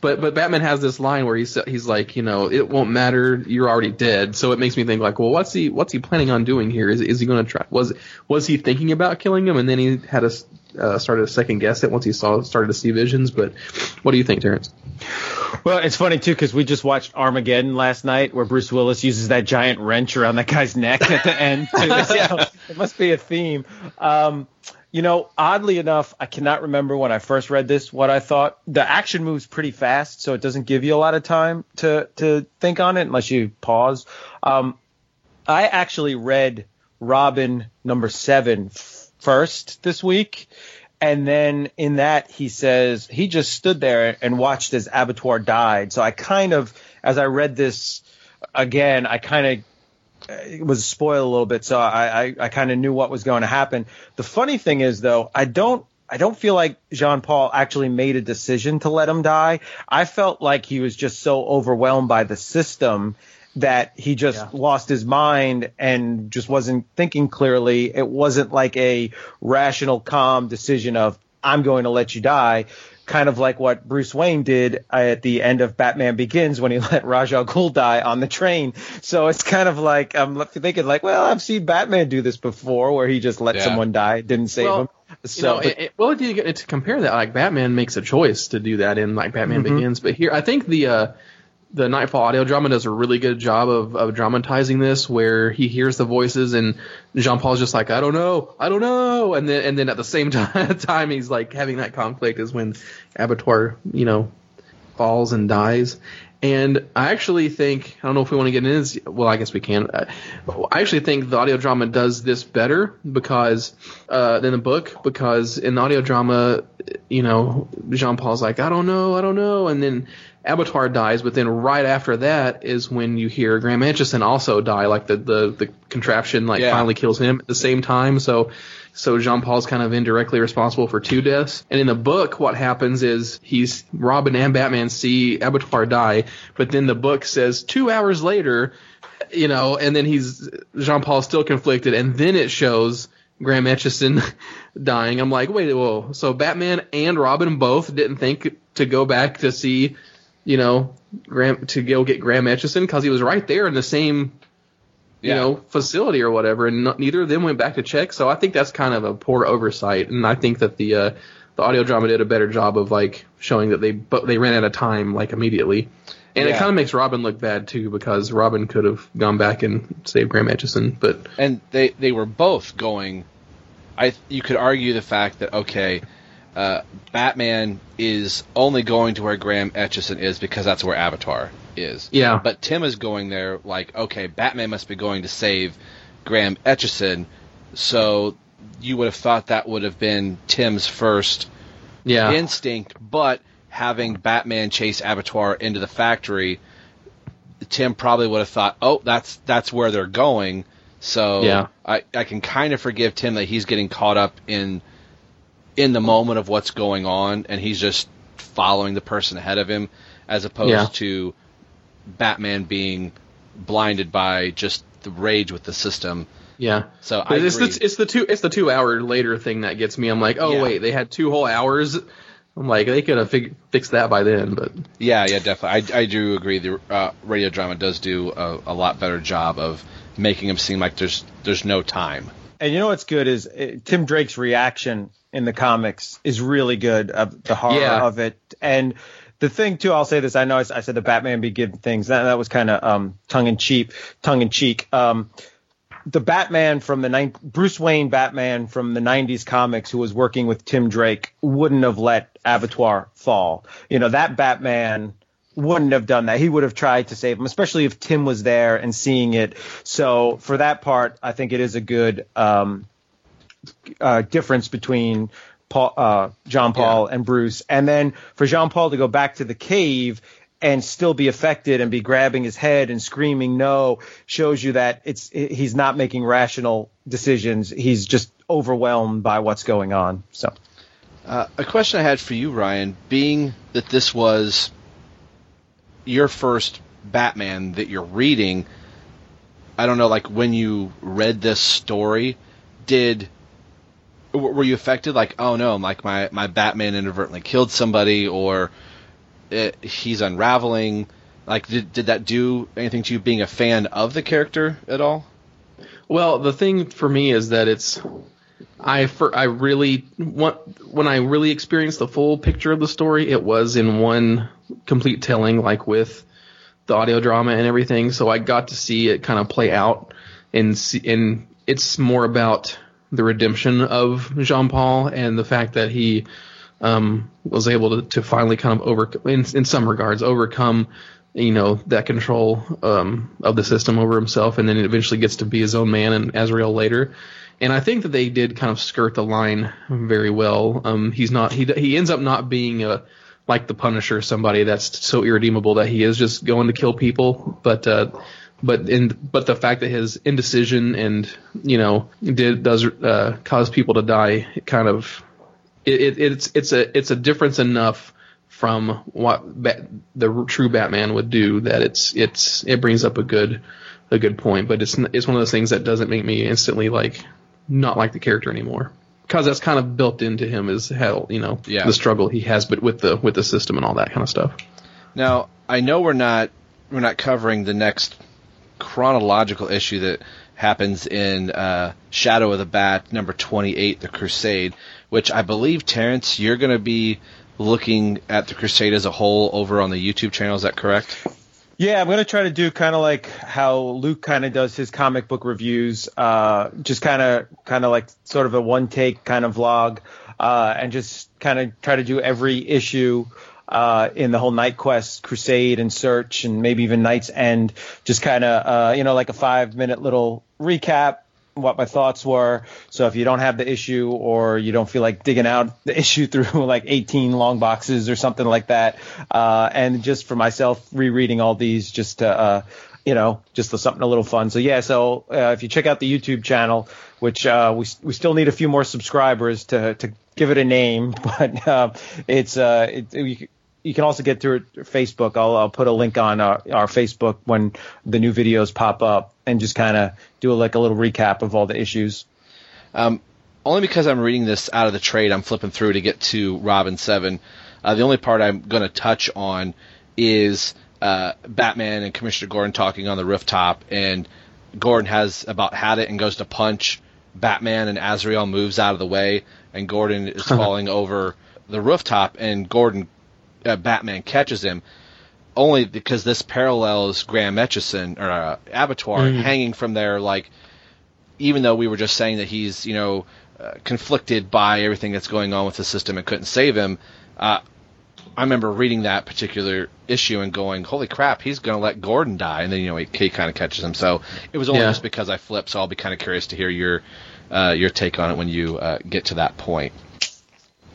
But but Batman has this line where he's he's like, you know, it won't matter, you're already dead. So it makes me think like, well, what's he what's he planning on doing here? Is is he gonna try? Was was he thinking about killing him, and then he had a uh, started to second guess it once he saw started to see visions? But what do you think, Terrence?
Well, it's funny too because we just watched Armageddon last night, where Bruce Willis uses that giant wrench around that guy's neck the end. Too. So it must be a theme. Um, you know, oddly enough, I cannot remember when I first read this what I thought. The action moves pretty fast, so it doesn't give you a lot of time to to think on it unless you pause. Um, I actually read Robin number seven f- first this week. And then in that, he says he just stood there and watched as Abattoir died. So I kind of, as I read this again, I kind of was spoiled a little bit. So I, I, I kind of knew what was going to happen. The funny thing is, though, I don't. I don't feel like Jean Paul actually made a decision to let him die. I felt like he was just so overwhelmed by the system that he just lost his mind and just wasn't thinking clearly. It wasn't like a rational, calm decision of, I'm going to let you die. Kind of like what Bruce Wayne did at the end of Batman Begins when he let Ra's al Ghul die on the train. So it's kind of like I'm thinking like, well, I've seen Batman do this before, where he just let
Yeah.
someone die, didn't save
Well,
him.
You
So,
know,
but-
it, it- well, you get to compare that, like Batman makes a choice to do that in like Batman
Mhm.
Begins, but here I think the uh, the Knightfall audio drama does a really good job of, of dramatizing this, where he hears the voices and Jean Paul's just like, I don't know, I don't know, and then and then at the same time, he's like having that conflict is when Abattoir, you know, falls and dies. And I actually think I don't know if we want to get into this. Well, I guess we can. I actually think the audio drama does this better because uh, than the book because in the audio drama, you know, Jean Paul's like, I don't know, I don't know, and then Abattoir dies, but then right after that is when you hear Graham Etchison also die, like the the, the contraption like
Yeah.
finally kills him at the same time. So so Jean Paul's kind of indirectly responsible for two deaths. And in the book, what happens is he's Robin and Batman see Abattoir die, but then the book says two hours later, you know, and then he's Jean Paul's still conflicted, and then it shows Graham Etchison dying. I'm like, wait, whoa. So Batman and Robin both didn't think to go back to see, you know, Graham to go get Graham Etchison because he was right there in the same you
Yeah.
know, facility or whatever, and not, neither of them went back to check. So I think that's kind of a poor oversight, and I think that the uh, the audio drama did a better job of like showing that they but they ran out of time like immediately, and it kind of makes Robin look bad too because Robin could have gone back and saved Graham Etchison, but
and they they were both going. I you could argue the fact that okay, uh, Batman is only going to where Graham Etchison is because that's where Abattoir is.
Yeah.
But Tim is going there like okay, Batman must be going to save Graham Etchison, so you would have thought that would have been Tim's first
Yeah.
instinct, but having Batman chase Abattoir into the factory, Tim probably would have thought, "Oh, that's that's where they're going." So
Yeah.
I I can kind of forgive Tim that he's getting caught up in in the moment of what's going on, and he's just following the person ahead of him, as opposed
Yeah.
to Batman being blinded by just the rage with the system.
yeah.
So
But
I
it's
agree.
the, it's the two it's the two hour later thing that gets me. I'm like, oh
Yeah.
wait, they had two whole hours. I'm like, they could have fig- fixed that by then, but
Yeah, yeah, definitely. I, I do agree. The uh, radio drama does do a, a lot better job of making him seem like there's there's no time.
And you know what's good is uh, Tim Drake's reaction in the comics is really good of the horror
Yeah.
of it. And the thing too, I'll say this. I know I said the Batman Begin things. That, that was kind of um, tongue in cheek. Tongue in cheek. Um, the Batman from the nine, Bruce Wayne Batman from the '90s comics, who was working with Tim Drake, wouldn't have let Abattoir fall. You know that Batman wouldn't have done that. He would have tried to save him, especially if Tim was there and seeing it. So for that part, I think it is a good um, uh, difference between Paul, uh, John Paul and Bruce. And then for John Paul to go back to the cave and still be affected and be grabbing his head and screaming no shows you that it's he's not making rational decisions. He's just overwhelmed by what's going on. So
Uh, a question I had for you, Ryan, being that this was your first Batman that you're reading, I don't know, like when you read this story, did were you affected? Like, oh no, like my my Batman inadvertently killed somebody, or it, he's unraveling. Like, did did that do anything to you being a fan of the character at all?
Well, the thing for me is that it's I for I really when I really experienced the full picture of the story, it was in one complete telling, like with the audio drama and everything. So I got to see it kind of play out, and see, and it's more about the redemption of Jean Paul and the fact that he um, was able to, to finally kind of over in, in some regards overcome you know that control um, of the system over himself, and then it eventually gets to be his own man and Azrael later. And I think that they did kind of skirt the line very well. Um, he's not he he ends up not being a like the Punisher, somebody that's so irredeemable that he is just going to kill people, but. Uh, but in but the fact that his indecision and you know did does uh, cause people to die, it kind of it, it it's it's a it's a difference enough from what Bat, the true Batman would do that it's it's it brings up a good a good point, but it's it's one of those things that doesn't make me instantly like not like the character anymore. because that's kind of built into him is how you know
Yeah.
the struggle he has, but with the with the system and all that kind of stuff.
Now, I know we're not we're not covering the next chronological issue that happens in uh, Shadow of the Bat number 28, The Crusade, which I believe Terrence you're going to be looking at the Crusade as a whole over on the YouTube channel. Is that correct?
Yeah, I'm gonna try to do kind of like how Luke kind of does his comic book reviews, uh, just kind of kind of like sort of a one take kind of vlog, uh, and just kind of try to do every issue uh, in the whole Knight Quest Crusade and Search, and maybe even Knight's End, just kind of uh, you know like a five minute little recap. What my thoughts were. So if you don't have the issue or you don't feel like digging out the issue through like 18 long boxes or something like that, uh, and just for myself rereading all these, just to, uh, you know, just something a little fun. So yeah, so uh, if you check out the YouTube channel, which uh, we we still need a few more subscribers to to give it a name, but uh, it's uh, it, you, can also get through Facebook. I'll, I'll put a link on our, our Facebook when the new videos pop up, and just kind of do like a little recap of all the issues.
Um, only because I'm reading this out of the trade, I'm flipping through to get to Robin Seven. Uh, the only part I'm going to touch on is uh, Batman and Commissioner Gordon talking on the rooftop, and Gordon has about had it and goes to punch Batman, and Azrael moves out of the way, and Gordon is falling over the rooftop, and Gordon, uh, Batman catches him. Only because this parallels Graham Etchison or uh, Abattoir
Mm.
hanging from there, like even though we were just saying that he's you know uh, conflicted by everything that's going on with the system and couldn't save him, uh, I remember reading that particular issue and going, "Holy crap, he's going to let Gordon die!" And then you know he, he kind of catches him. So it was only
Yeah.
just because I flipped. So I'll be kind of curious to hear your uh, your take on it when you uh, get to that point.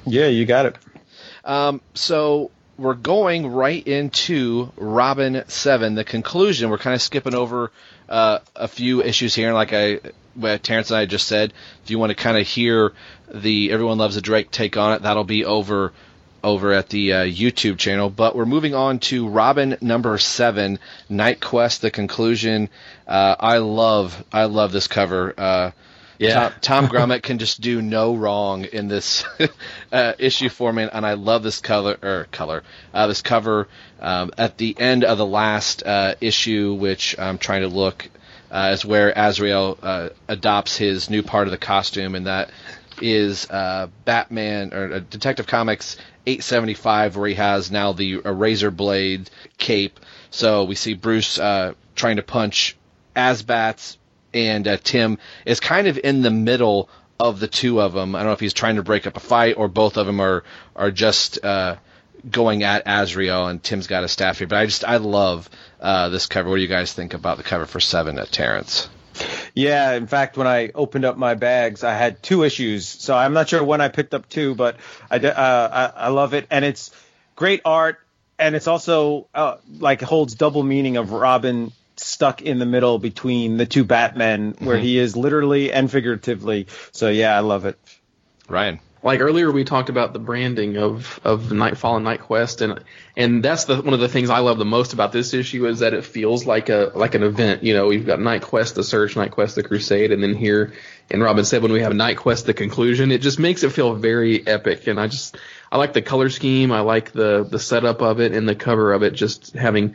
Yeah, you got it.
Um, so we're going right into Robin Seven, the conclusion. We're kind of skipping over uh, a few issues here, and like I, what Terrence and I just said, if you want to kind of hear the "Everyone Loves a Drake" take on it, that'll be over over at the uh, YouTube channel. But we're moving on to Robin number seven, Knight Quest, the conclusion. Uh, I love I love this cover.
Yeah.
Tom, Tom Grummett can just do no wrong in this uh, issue for me, and I love this color or color uh, this cover. Um, at the end of the last uh, issue, which I'm trying to look, uh, is where Azrael uh, adopts his new part of the costume, and that is uh, Batman or Detective Comics 875, where he has now the razor blade cape. So we see Bruce trying to punch AzBats, and uh, Tim is kind of in the middle of the two of them. I don't know if he's trying to break up a fight or both of them are are just uh, going at Azrael, and Tim's got a staff here. But I just I love uh, this cover. What do you guys think about the cover for Seven at Terrence?
Yeah, in fact, when I opened up my bags, I had two issues. So I'm not sure when I picked up two, but I, uh, I, I love it, and it's great art, and it's also uh, like holds double meaning of Robin stuck in the middle between the two Batmen, where
Mhm.
he is literally and figuratively. So yeah, I love it.
Ryan.
Like earlier, we talked about the branding of of Knightfall and Knight Quest, and and that's the one of the things I love the most about this issue is that it feels like a like an event. You know, we've got Knight Quest, the Search, Knight Quest, the Crusade, and then here in Robin said when we have Knight Quest, the conclusion. It just makes it feel very epic, and I just I like the color scheme, I like the the setup of it, and the cover of it. Just having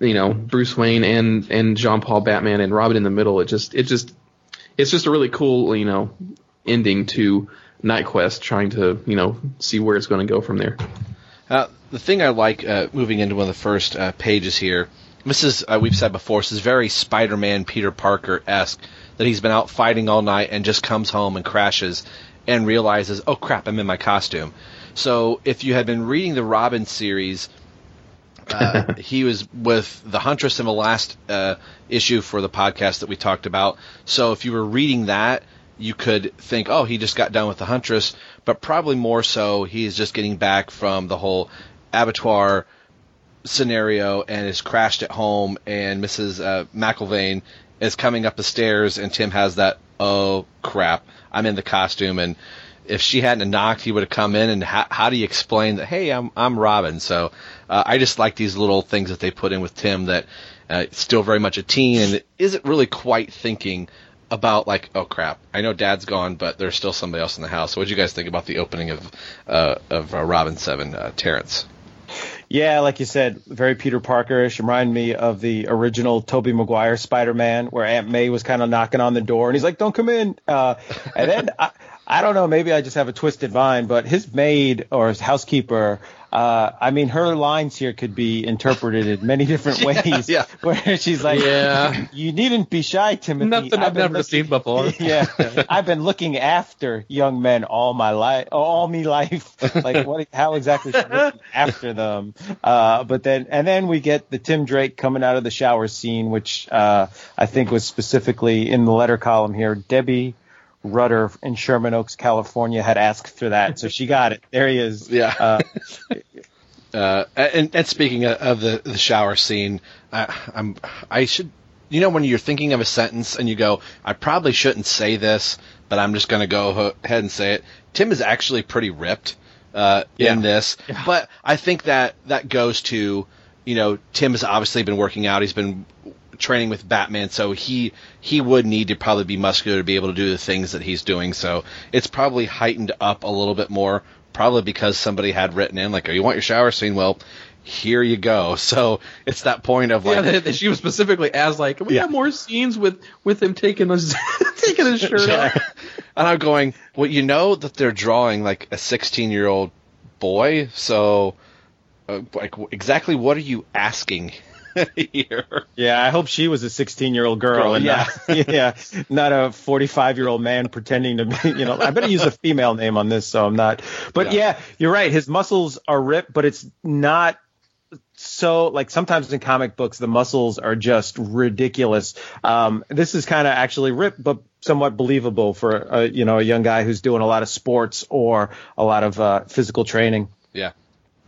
you know Bruce Wayne and and Jean Paul Batman and Robin in the middle. It just it just it's just a really cool you know ending to Knight Quest, trying to you know see where it's going to go from there.
Uh, the thing I like uh, moving into one of the first uh, pages here, this is uh, we've said before, this is very Spider-Man Peter Parker esque. That he's been out fighting all night and just comes home and crashes and realizes, oh crap, I'm in my costume. So if you had been reading the Robin series, uh, he was with the Huntress in the last uh, issue for the podcast that we talked about. So if you were reading that, you could think, oh, he just got done with the Huntress, but probably more so, he's just getting back from the whole abattoir scenario and is crashed at home, and Mrs. Uh, McIlvaine is coming up the stairs, and Tim has that, oh crap, I'm in the costume, and if she hadn't knocked, he would have come in, and how, how do you explain that? Hey, I'm I'm Robin. So uh, I just like these little things that they put in with Tim that uh, still very much a teen and isn't really quite thinking about like, oh crap, I know Dad's gone, but there's still somebody else in the house. What did you guys think about the opening of uh, of uh, Robin Seven, uh, Terrence?
Yeah, like you said, very Peter Parkerish. Remind me of the original Tobey Maguire Spider-Man, where Aunt May was kind of knocking on the door, and he's like, "Don't come in." Uh, and then I, I don't know, maybe I just have a twisted mind, but his maid or his housekeeper. Uh, I mean, her lines here could be interpreted in many different ways.
yeah.
Where she's like,
Yeah.
you needn't be shy, Timothy.
Nothing I've
been
never
looking-
seen before.
yeah, I've been looking after young men all my life, all me life. Like, what? How exactly should I after them? Uh, but then, and then we get the Tim Drake coming out of the shower scene, which uh, I think was specifically in the letter column here. Debbie Rudder in Sherman Oaks, California, had asked for that, so she got it. There he is.
Yeah.
Uh,
Uh, and, and speaking of, the, the shower scene, I, I'm I should you know when you're thinking of a sentence and you go, I probably shouldn't say this, but I'm just going to go ahead and say it. Tim is actually pretty ripped uh,
Yeah.
in this, but I think that that goes to you know Tim has obviously been working out. He's been training with Batman, so he he would need to probably be muscular to be able to do the things that he's doing. So it's probably heightened up a little bit more, probably because somebody had written in like, "Oh, you want your shower scene? Well, here you go." So it's that point of like,
that she was specifically as like, we have more scenes with with him taking his taking his shirt off.
and I'm going, well, you know that they're drawing like a 16 year old boy, so uh, like exactly what are you asking here?
Yeah, I hope she was a 16 year old girl,
Girl,
and
yeah.
not, yeah, not a 45 year old man pretending to be. You know, I better use a female name on this, so I'm not. But yeah, you're right. His muscles are ripped, but it's not so like sometimes in comic books the muscles are just ridiculous. Um, this is kind of actually ripped, but somewhat believable for a, you know a young guy who's doing a lot of sports or a lot of uh, physical training.
Yeah.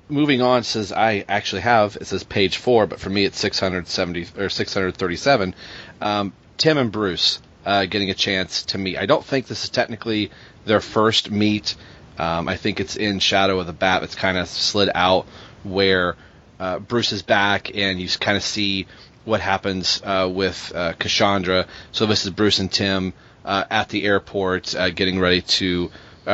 Moving on says I actually have it says page four, but for me it's 670 or 637. Um, Tim and Bruce uh, getting a chance to meet. I don't think this is technically their first meet. Um, I think it's in Shadow of the Bat. It's kind of slid out where uh, Bruce is back, and you kind of see what happens uh, with uh, Cassandra. So this is Bruce and Tim uh, at the airport, uh, getting ready to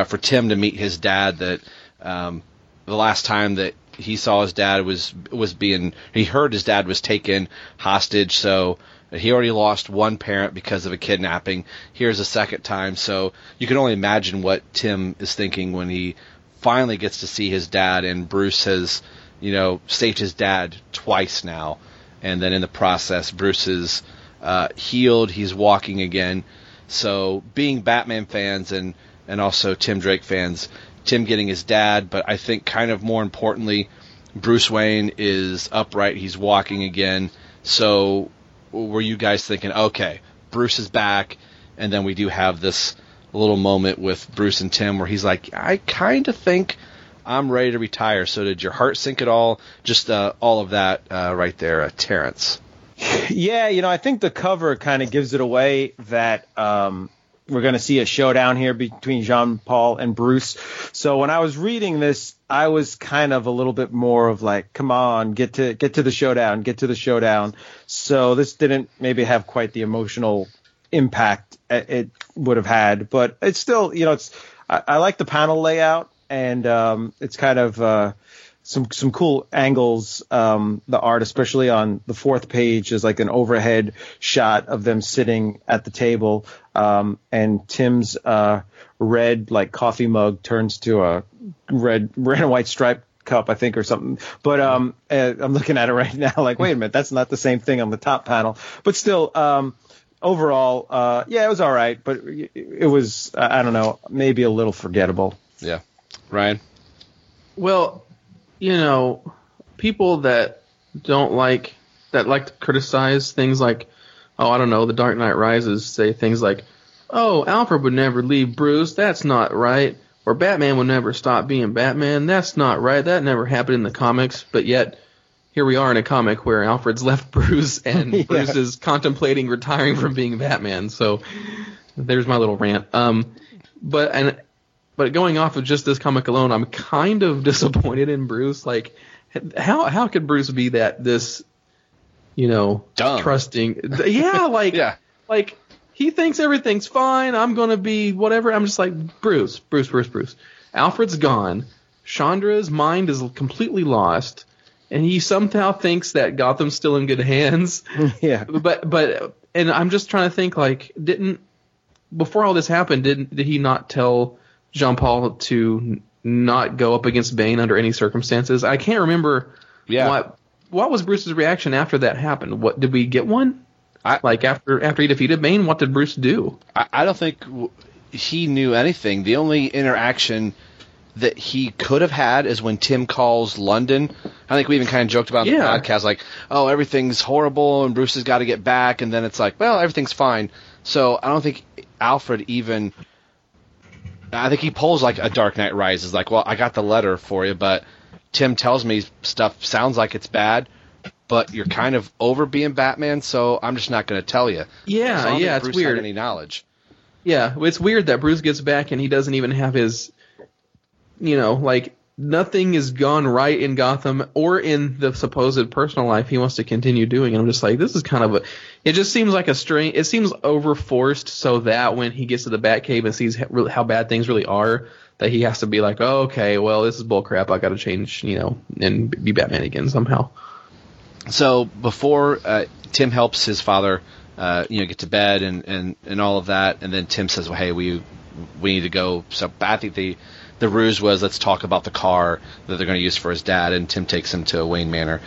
for Tim to meet his dad. That um, the last time that he saw his dad was was being he heard his dad was taken hostage. So he already lost one parent because of a kidnapping. Here's a second time. So you can only imagine what Tim is thinking when he finally gets to see his dad. And Bruce has you know saved his dad twice now and then in the process, Bruce is uh, healed. He's walking again. So, being Batman fans and and also Tim Drake fans, Tim getting his dad, but I think kind of more importantly, Bruce Wayne is upright. He's walking again. So, were you guys thinking, okay, Bruce is back, and then we do have this little moment with Bruce and Tim where he's like, I kind of think I'm ready to retire. So did your heart sink at all? Just uh, all of that uh, right there, uh, Terrence.
Yeah, you know, I think the cover kind of gives it away that um, we're going to see a showdown here between Jean Paul and Bruce. So when I was reading this, I was kind of a little bit more of like, come on, get to get to the showdown, get to the showdown. So this didn't maybe have quite the emotional impact it would have had, but it's still, you know, it's I, I like the panel layout and um, it's kind of. Uh, some some cool angles. Um, the art, especially on the fourth page, is like an overhead shot of them sitting at the table, um, and Tim's uh, red like coffee mug turns to a red red and white striped cup, I think, or something. But um, uh, I'm looking at it right now, like, wait a minute, that's not the same thing on the top panel. But still, um, overall, uh, yeah, it was all right, but it, it was, I don't know, maybe a little forgettable.
Yeah, Ryan.
Well, you know, people that don't like that like to criticize things like, oh, I don't know, The Dark Knight Rises say things like, oh, Alfred would never leave Bruce, that's not right, or Batman would never stop being Batman, that's not right, that never happened in the comics, but yet here we are in a comic where Alfred's left Bruce and
Yeah.
Bruce is contemplating retiring from being Batman. So there's my little rant. Um, but and but going off of just this comic alone, I'm kind of disappointed in Bruce. Like, how how could Bruce be that this, you know,
Dumb.
trusting? Yeah, like
Yeah.
like he thinks everything's fine. I'm gonna be whatever. I'm just like Bruce, Bruce, Bruce, Bruce. Alfred's gone. Shondra's mind is completely lost, and he somehow thinks that Gotham's still in good hands.
yeah.
But but and I'm just trying to think like didn't before all this happened didn't did he not tell Jean Paul to not go up against Bane under any circumstances? I can't remember.
Yeah.
What what was Bruce's reaction after that happened? What did we get one? like after after he defeated Bane, what did Bruce do?
I, I don't think he knew anything. The only interaction that he could have had is when Tim calls London. I think we even kind of joked about
Yeah.
the podcast, like, oh, everything's horrible and Bruce has got to get back, and then it's like, well, everything's fine. So I don't think Alfred even. I think he pulls like a Dark Knight Rises, like, well, I got the letter for you, but Tim tells me stuff sounds like it's bad, but you're kind of over being Batman, so I'm just not going to tell you.
Yeah,
So I don't
yeah, it's
Bruce
weird.
Any knowledge?
Yeah, it's weird that Bruce gets back and he doesn't even have his, you know, like nothing is gone right in Gotham or in the supposed personal life he wants to continue doing. And I'm just like, this is kind of a, it just seems like a strange, it seems overforced so that when he gets to the Batcave and sees how, how bad things really are, that he has to be like, oh, okay, well, this is bullcrap. I got to change, you know, and be Batman again somehow.
So before uh, Tim helps his father, uh, you know, get to bed and, and, and all of that, and then Tim says, "Well, hey, we we need to go." So I think the the ruse was let's talk about the car that they're going to use for his dad, and Tim takes him to Wayne Manor,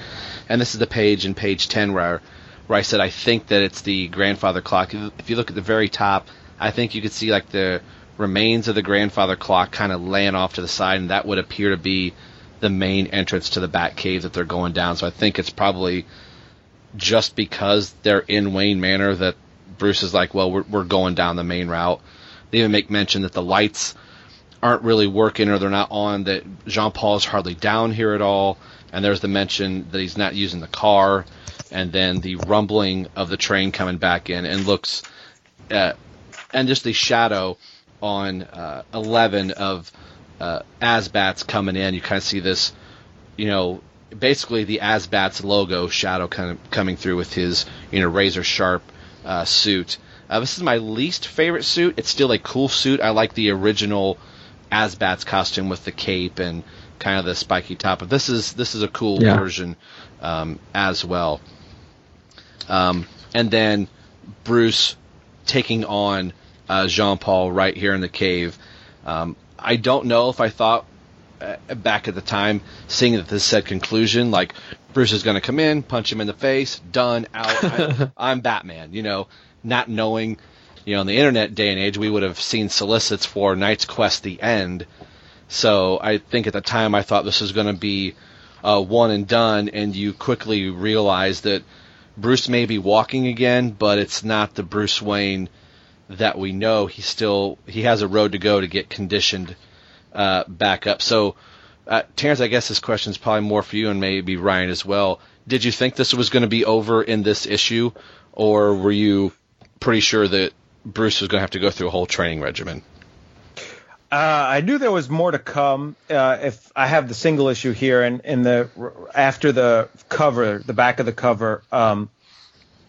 and this is the page in page ten where where I said I think that it's the grandfather clock. If you look at the very top, I think you could see like the remains of the grandfather clock kind of laying off to the side, and that would appear to be the main entrance to the Bat Cave that they're going down. So I think it's probably just because they're in Wayne Manor that Bruce is like, well, we're, we're going down the main route. They even make mention that the lights aren't really working or they're not on, that Jean Paul is hardly down here at all. And there's the mention that he's not using the car. And then the rumbling of the train coming back in and looks, uh, and just the shadow on uh, 11 of uh, AzBats coming in. You kind of see this, you know, basically the AzBats logo shadow kind of coming through with his, you know, razor sharp uh, suit. Uh, this is my least favorite suit. It's still a cool suit. I like the original AzBats costume with the cape and kind of the spiky top. But this is this is a cool
Yeah.
version um, as well. Um, and then Bruce taking on uh, Jean Paul right here in the cave. Um, I don't know if I thought uh, back at the time, seeing that this said conclusion, like Bruce is going to come in, punch him in the face, done, out. I, I'm Batman. You know, not knowing, you know, in the internet day and age, we would have seen solicits for Knight's Quest: The End. So I think at the time I thought this was going to be uh, one and done, and you quickly realize that Bruce may be walking again, but it's not the Bruce Wayne that we know. He still he has a road to go to get conditioned uh, back up. So, uh, Terrence, I guess this question is probably more for you and maybe Ryan as well. Did you think this was going to be over in this issue, or were you pretty sure that Bruce was going to have to go through a whole training regimen?
Uh, I knew there was more to come. Uh, if I have the single issue here, and in the after the cover, the back of the cover um,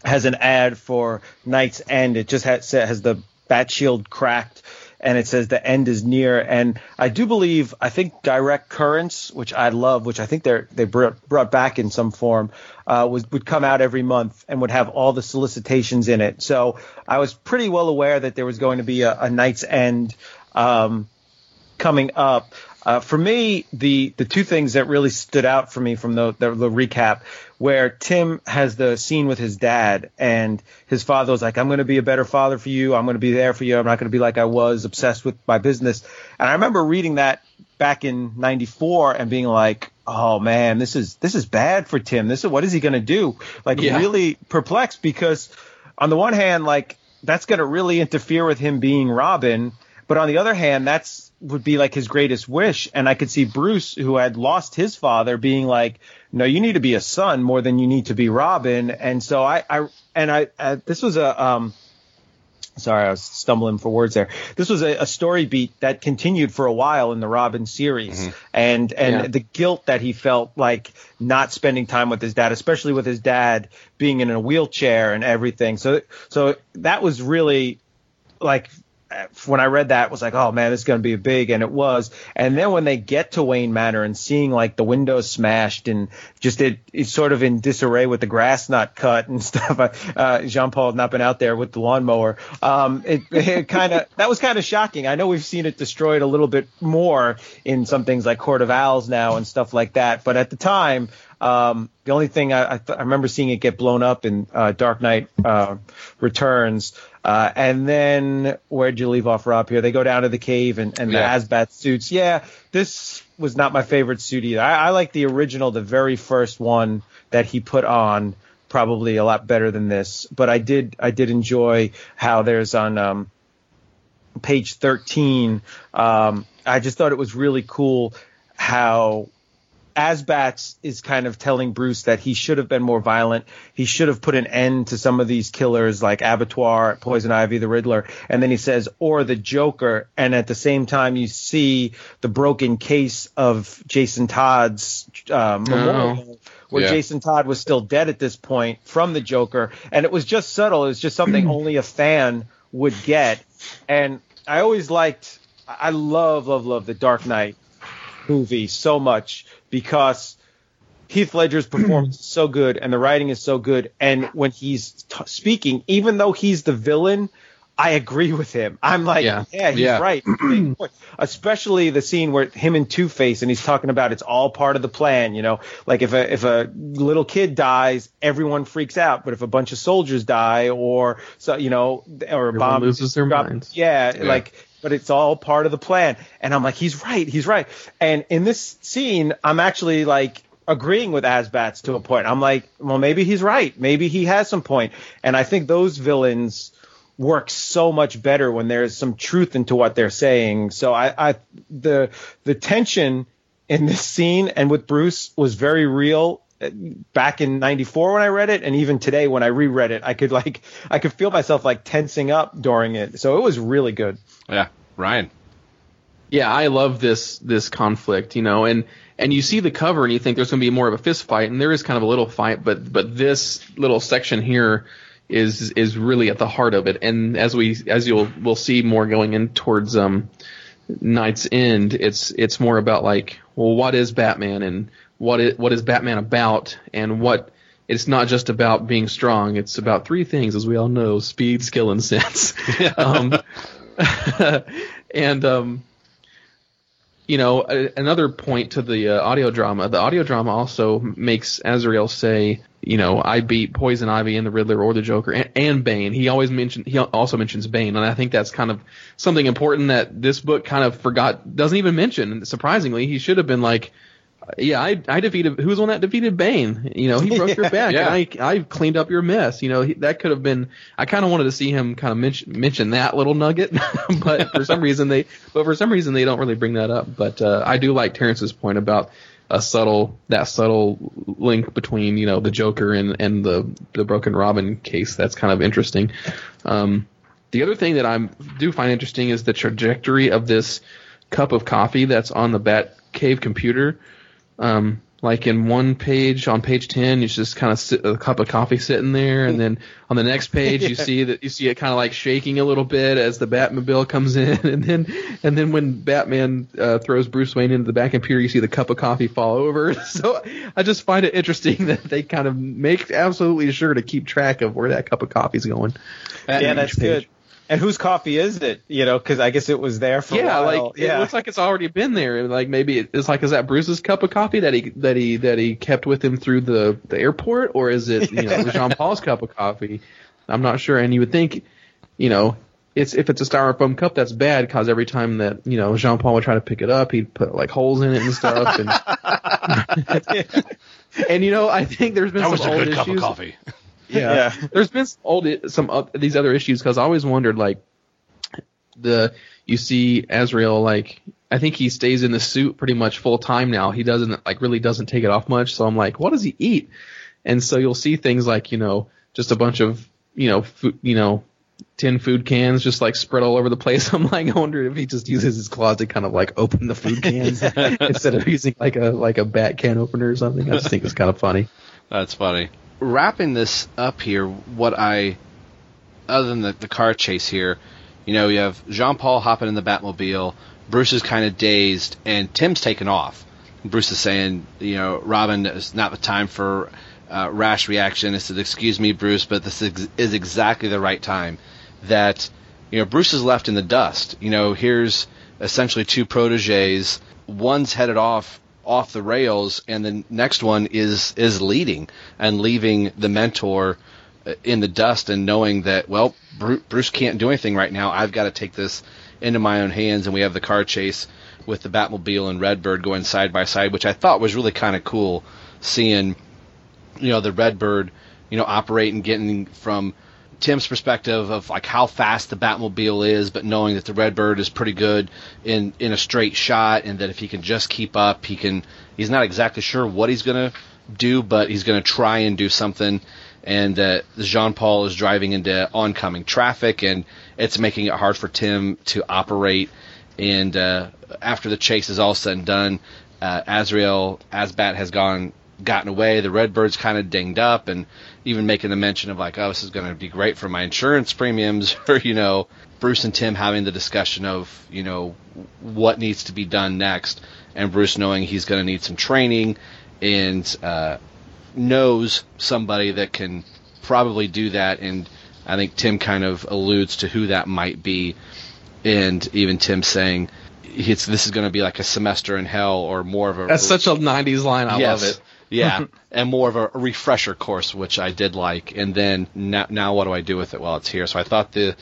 has an ad for Knight's End. It just has, has the bat shield cracked, and it says the end is near. And I do believe, I think Direct Currents, which I love, which I think they brought, brought back in some form, uh, was would come out every month and would have all the solicitations in it. So I was pretty well aware that there was going to be a, a Knight's End. Um, coming up. Uh, for me, the the two things that really stood out for me from the, the the recap, where Tim has the scene with his dad, and his father was like, "I'm going to be a better father for you. I'm going to be there for you. I'm not going to be like I was, obsessed with my business." And I remember reading that back in '94 and being like, "Oh man, this is this is bad for Tim. This is what is he going to do?" Like
Yeah.
really perplexed because on the one hand, like that's going to really interfere with him being Robin, but on the other hand, that's would be like his greatest wish. And I could see Bruce, who had lost his father, being like, "No, you need to be a son more than you need to be Robin." And so I, I and I, uh, this was a um Sorry, I was stumbling for words there. This was a, a story beat that continued for a while in the Robin series, and and
Yeah.
the guilt that he felt like not spending time with his dad, especially with his dad being in a wheelchair and everything. So so that was really like when I read that, was like, oh man, this is going to be big, and it was. And then when they get to Wayne Manor and seeing like the windows smashed and just it, it's sort of in disarray with the grass not cut and stuff. Uh, Jean Paul had not been out there with the lawnmower. Um, it, it kind of that was kind of shocking. I know we've seen it destroyed a little bit more in some things like Court of Owls now and stuff like that, but at the time. Um, the only thing I, I, th- I remember seeing it get blown up in uh, Dark Knight uh, Returns, uh, and then where'd you leave off, Rob? Here they go down to the cave and, and
Yeah.
the AzBat suits. Yeah, this was not my favorite suit either. I, I like the original, the very first one that he put on, probably a lot better than this. But I did I did enjoy how there's on um, page 13. Um, I just thought it was really cool how AzBats is kind of telling Bruce that he should have been more violent. He should have put an end to some of these killers like Abattoir, Poison Ivy, the Riddler. And then he says, or the Joker. And at the same time, you see the broken case of Jason Todd's uh, memorial where
Yeah.
Jason Todd was still dead at this point from the Joker. And it was just subtle. It was just something only a fan would get. And I always liked, I love, love, love the Dark Knight movie so much because Heath Ledger's performance is so good and the writing is so good. And when he's t- speaking, even though he's the villain, I agree with him. I'm like,
Yeah.
yeah, he's
Yeah.
right. Especially the scene where him and Two Face and he's talking about it's all part of the plan. You know, like if a if a little kid dies, everyone freaks out. But if a bunch of soldiers die, or so you know, or a
Everyone
bomb
loses their
drop-
minds.
yeah,
Yeah.
like but it's all part of the plan. And I'm like, he's right, he's right. And in this scene, I'm actually like agreeing with AzBats to a point. I'm like, well, maybe he's right. Maybe he has some point. And I think those villains work so much better when there's some truth into what they're saying. So I, I the the tension in this scene and with Bruce was very real back in 94 when I read it and even today when I reread it I could like I could feel myself like tensing up during it. So it was really good.
Yeah, Ryan.
yeah, I love this this conflict, you know, and and you see the cover and you think there's going to be more of a fist fight, and there is kind of a little fight, but but this little section here is is really at the heart of it, and as we as you'll we'll see more going in towards um Knight's End, it's it's more about like, well, what is Batman and what is what is Batman about, and what it's not just about being strong. It's about three things, as we all know: speed, skill, and sense. um, and um, you know, another point to the uh, audio drama. The audio drama also makes Azrael say, you know, I beat Poison Ivy and the Riddler or the Joker and, and Bane. He always mentioned, he also mentions Bane, and I think that's kind of something important that this book kind of forgot, doesn't even mention. Surprisingly, he should have been like, yeah, I, I defeated. Who was one that defeated Bane? You know, he broke your back,
Yeah.
and I I cleaned up your mess. You know, he, that could have been. I kind of wanted to see him kind of mention, mention that little nugget, but for some reason they, but for some reason they don't really bring that up. But uh, I do like Terrence's point about a subtle that subtle link between you know the Joker and and the the Broken Robin case. That's kind of interesting. Um, the other thing that I do find interesting is the trajectory of this cup of coffee that's on the Bat Cave computer. Um, like in one page on page 10 you just kind of sit a cup of coffee sitting there and then on the next page you see that you see it kind of like shaking a little bit as the batmobile comes in and then and then when batman uh, throws bruce wayne into the back computer you see the cup of coffee fall over. So i just find it interesting that they kind of make absolutely sure to keep track of where that cup of coffee's going.
Yeah that's good and whose coffee is it you know because I guess it was there for
yeah,
a while Yeah,
like it looks like it's already been there. Like maybe it's like is that Bruce's cup of coffee that he that he that he kept with him through the the airport, or is it you know Jean Paul's cup of coffee? I'm not sure. And you would think, you know, it's if it's a styrofoam cup, that's bad because every time that you know Jean Paul would try to pick it up, he'd put like holes in it and stuff. And and you know, I think there's been
That
some
was a
old
good cup of coffee.
Yeah.
Yeah.
There's been some old some of these other issues because I always wondered like the you see Azrael like I think he stays in the suit pretty much full time now. He doesn't like really doesn't take it off much. So I'm like, what does he eat? And so you'll see things like you know just a bunch of you know food, you know tin food cans just like spread all over the place. I'm like, I wonder if he just uses his claws to kind of like open the food cans instead of using like a like a bat can opener or something. I just think it's kind of funny.
That's funny. Wrapping this up here, what I, other than the, the car chase here, you know, you have Jean Paul hopping in the Batmobile, Bruce is kind of dazed, and Tim's taken off. Bruce is saying, you know, Robin, it's not the time for uh, rash reaction. I said, excuse me, Bruce, but this is, is exactly the right time. That, you know, Bruce is left in the dust. You know, here's essentially two proteges. One's headed off off the rails, and the next one is is leading and leaving the mentor uh, in the dust, and knowing that well, Bruce can't do anything right now. I've got to take this into my own hands, and we have the car chase with the Batmobile and Redbird going side by side, which I thought was really kind of cool, seeing you know the Redbird you know operate and getting from Tim's perspective of like how fast the Batmobile is, but knowing that the Redbird is pretty good in in a straight shot, and that if he can just keep up, he can. He's not exactly sure what he's gonna do, but he's gonna try and do something. And that uh, Jean Paul is driving into oncoming traffic, and it's making it hard for Tim to operate. And uh, after the chase is all said and done, uh, Azrael AzBat has gone gotten away. The Redbird's kind of dinged up, and even making the mention of like, oh, this is going to be great for my insurance premiums, or you know, Bruce and Tim having the discussion of you know what needs to be done next, and Bruce knowing he's going to need some training, and uh, knows somebody that can probably do that, and I think Tim kind of alludes to who that might be, and even Tim saying. It's, this is going to be like a semester in hell, or more of a.
That's such a '90s line. I
yes.
love it
yeah, and more of a refresher course, which I did like. And then now, now what do I do with it while it's here? So I thought the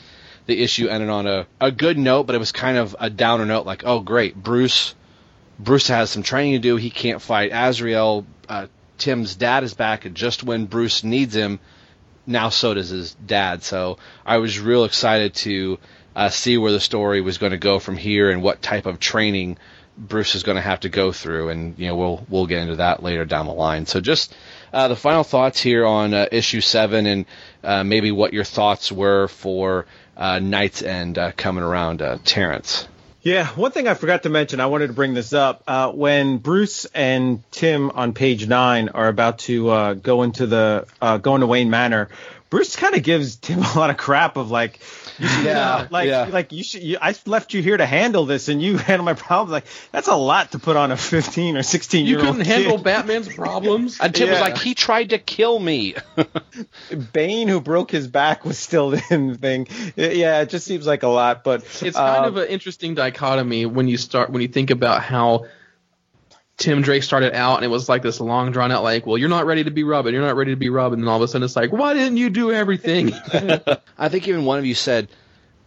the issue ended on a, a good note, but it was kind of a downer note. Like, oh great, Bruce Bruce has some training to do. He can't fight Azrael. Uh, Tim's dad is back, and just when Bruce needs him, now so does his dad. So I was real excited to uh, see where the story was going to go from here and what type of training Bruce is going to have to go through, and you know we'll we'll get into that later down the line. So just uh, the final thoughts here on uh, issue seven, and uh, maybe what your thoughts were for uh, Knight's End uh, coming around, uh, Terrence.
Yeah, one thing I forgot to mention, I wanted to bring this up. When Bruce and Tim on page nine are about to go into the uh, go into Wayne Manor, Bruce kind of gives Tim a lot of crap of like, yeah, like yeah. like you should. You, I left you here to handle this, and you handle my problems. Like that's a lot to put on a 15 or 16 year
old.
You
couldn't
kid.
handle Batman's problems.
And Tim yeah. was like, he tried to kill me.
Bane, who broke his back, was still in the thing. Yeah, it just seems like a lot, but
it's kind uh, of an interesting dichotomy when you start when you think about how. Tim Drake started out and it was like this long drawn out like, well, you're not ready to be Robin, you're not ready to be Robin, and then all of a sudden it's like, why didn't you do everything?
I think even one of you said,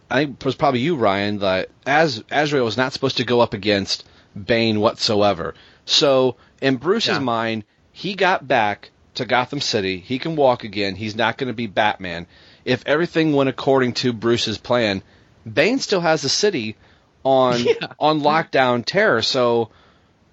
I think it was probably you, Ryan, that as Azrael was not supposed to go up against Bane whatsoever. So in Bruce's yeah. mind, he got back to Gotham City. He can walk again. He's not going to be Batman. If everything went according to Bruce's plan, Bane still has the city on yeah. on lockdown terror. So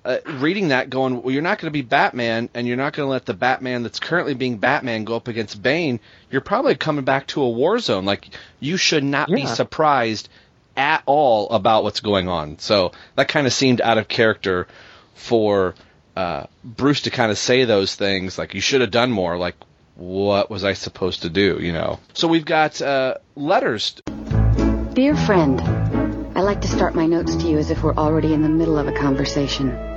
uh, reading that going, well, you're not going to be Batman, and you're not going to let the Batman that's currently being Batman go up against Bane. You're probably coming back to a war zone. Like you should not yeah. be surprised at all about what's going on. So that kind of seemed out of character for uh, Bruce to kind of say those things. Like you should have done more. Like what was I supposed to do? You know. So we've got uh, letters.
Dear friend, I like to start my notes to you as if we're already in the middle of a conversation.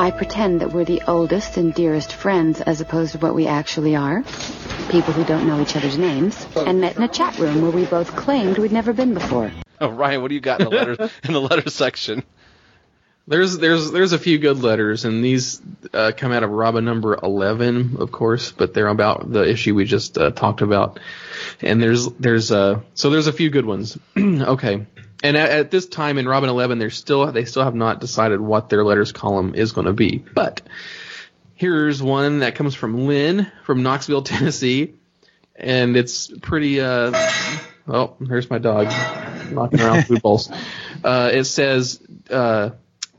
I pretend that we're the oldest and dearest friends as opposed to what we actually are. People who don't know each other's names and met in a chat room where we both claimed we'd never been before.
Oh, Ryan, what do you got in the letters in the letter section?
There's there's there's a few good letters, and these uh, come out of Robin number eleven, of course, but they're about the issue we just uh, talked about. And there's there's uh so there's a few good ones. okay, and at, at, this time in Robin 11, they're still they still have not decided what their letters column is going to be. But here's one that comes from Lynn from Knoxville, Tennessee, and it's pretty. Uh, oh, here's my dog knocking around food bowls. Uh, it says, uh,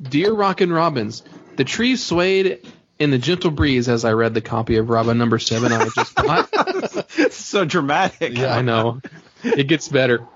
"Dear Rockin' Robins, the trees swayed." In the gentle breeze, as I read the copy of Robin number seven, I just thought,
so dramatic.
Yeah, I know. it gets better.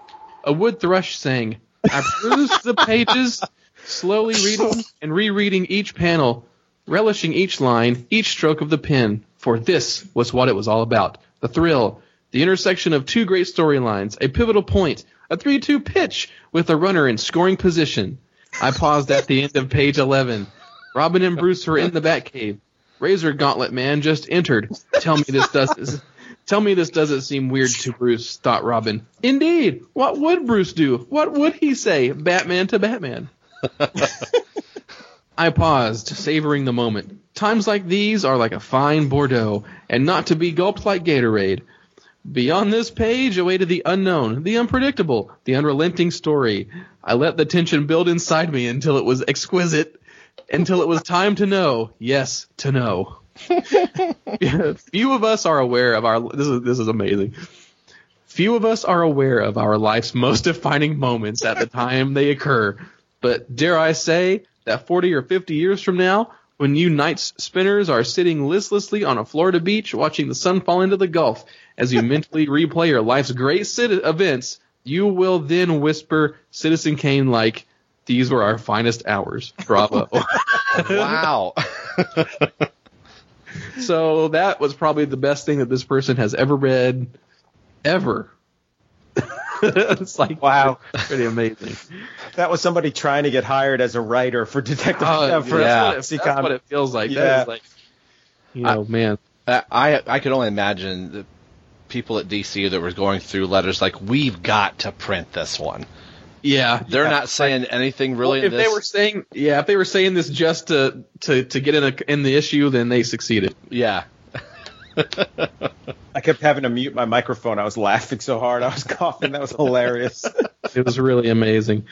A wood thrush sang. I perused the pages, slowly reading and rereading each panel, relishing each line, each stroke of the pen, for this was what it was all about. The thrill, the intersection of two great storylines, a pivotal point, a 3-2 pitch with a runner in scoring position. I paused at the end of page 11. Robin and Bruce were in the Batcave. Razor Gauntlet Man just entered. Tell me this doesn't. Tell me this doesn't seem weird to Bruce, thought Robin. Indeed. What would Bruce do? What would he say? Batman to Batman. I paused, savoring the moment. Times like these are like a fine Bordeaux, and not to be gulped like Gatorade. Beyond this page awaited the unknown, the unpredictable, the unrelenting story. I let the tension build inside me until it was exquisite, until it was time to know. Yes, to know. Few of us are aware of our. This is this is amazing. Few of us are aware of our life's most defining moments at the time they occur. But dare I say that 40 or 50 years from now, when you night spinners are sitting listlessly on a Florida beach watching the sun fall into the Gulf, as you mentally replay your life's great events, you will then whisper Citizen Kane like, "These were our finest hours." Bravo!
wow.
So that was probably the best thing that this person has ever read, ever. it's like
wow,
pretty amazing.
That was somebody trying to get hired as a writer for Detective.
Uh,
for
yeah, that's, what it, that's what it feels like.
Yeah.
That is like, you know,
I,
man.
I I could only imagine the people at DC that were going through letters like, "We've got to print this one."
Yeah,
they're
yeah.
not saying anything really.
Well, if
in this.
they were saying, yeah, if they were saying this just to to to get in a, in the issue, then they succeeded.
Yeah.
I kept having to mute my microphone. I was laughing so hard. I was coughing. That was hilarious.
it was really amazing.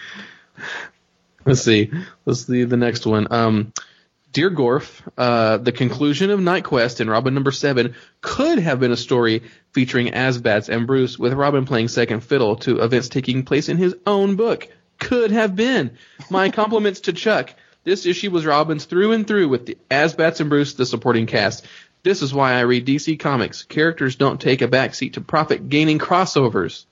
Let's see. Let's see the next one. Um, Dear Gorf, uh, the conclusion of Knight Quest in Robin number seven could have been a story featuring AzBats and Bruce, with Robin playing second fiddle to events taking place in his own book. Could have been. My compliments to Chuck. This issue was Robin's through and through with the AzBats and Bruce, the supporting cast. This is why I read DC Comics. Characters don't take a backseat to profit gaining crossovers.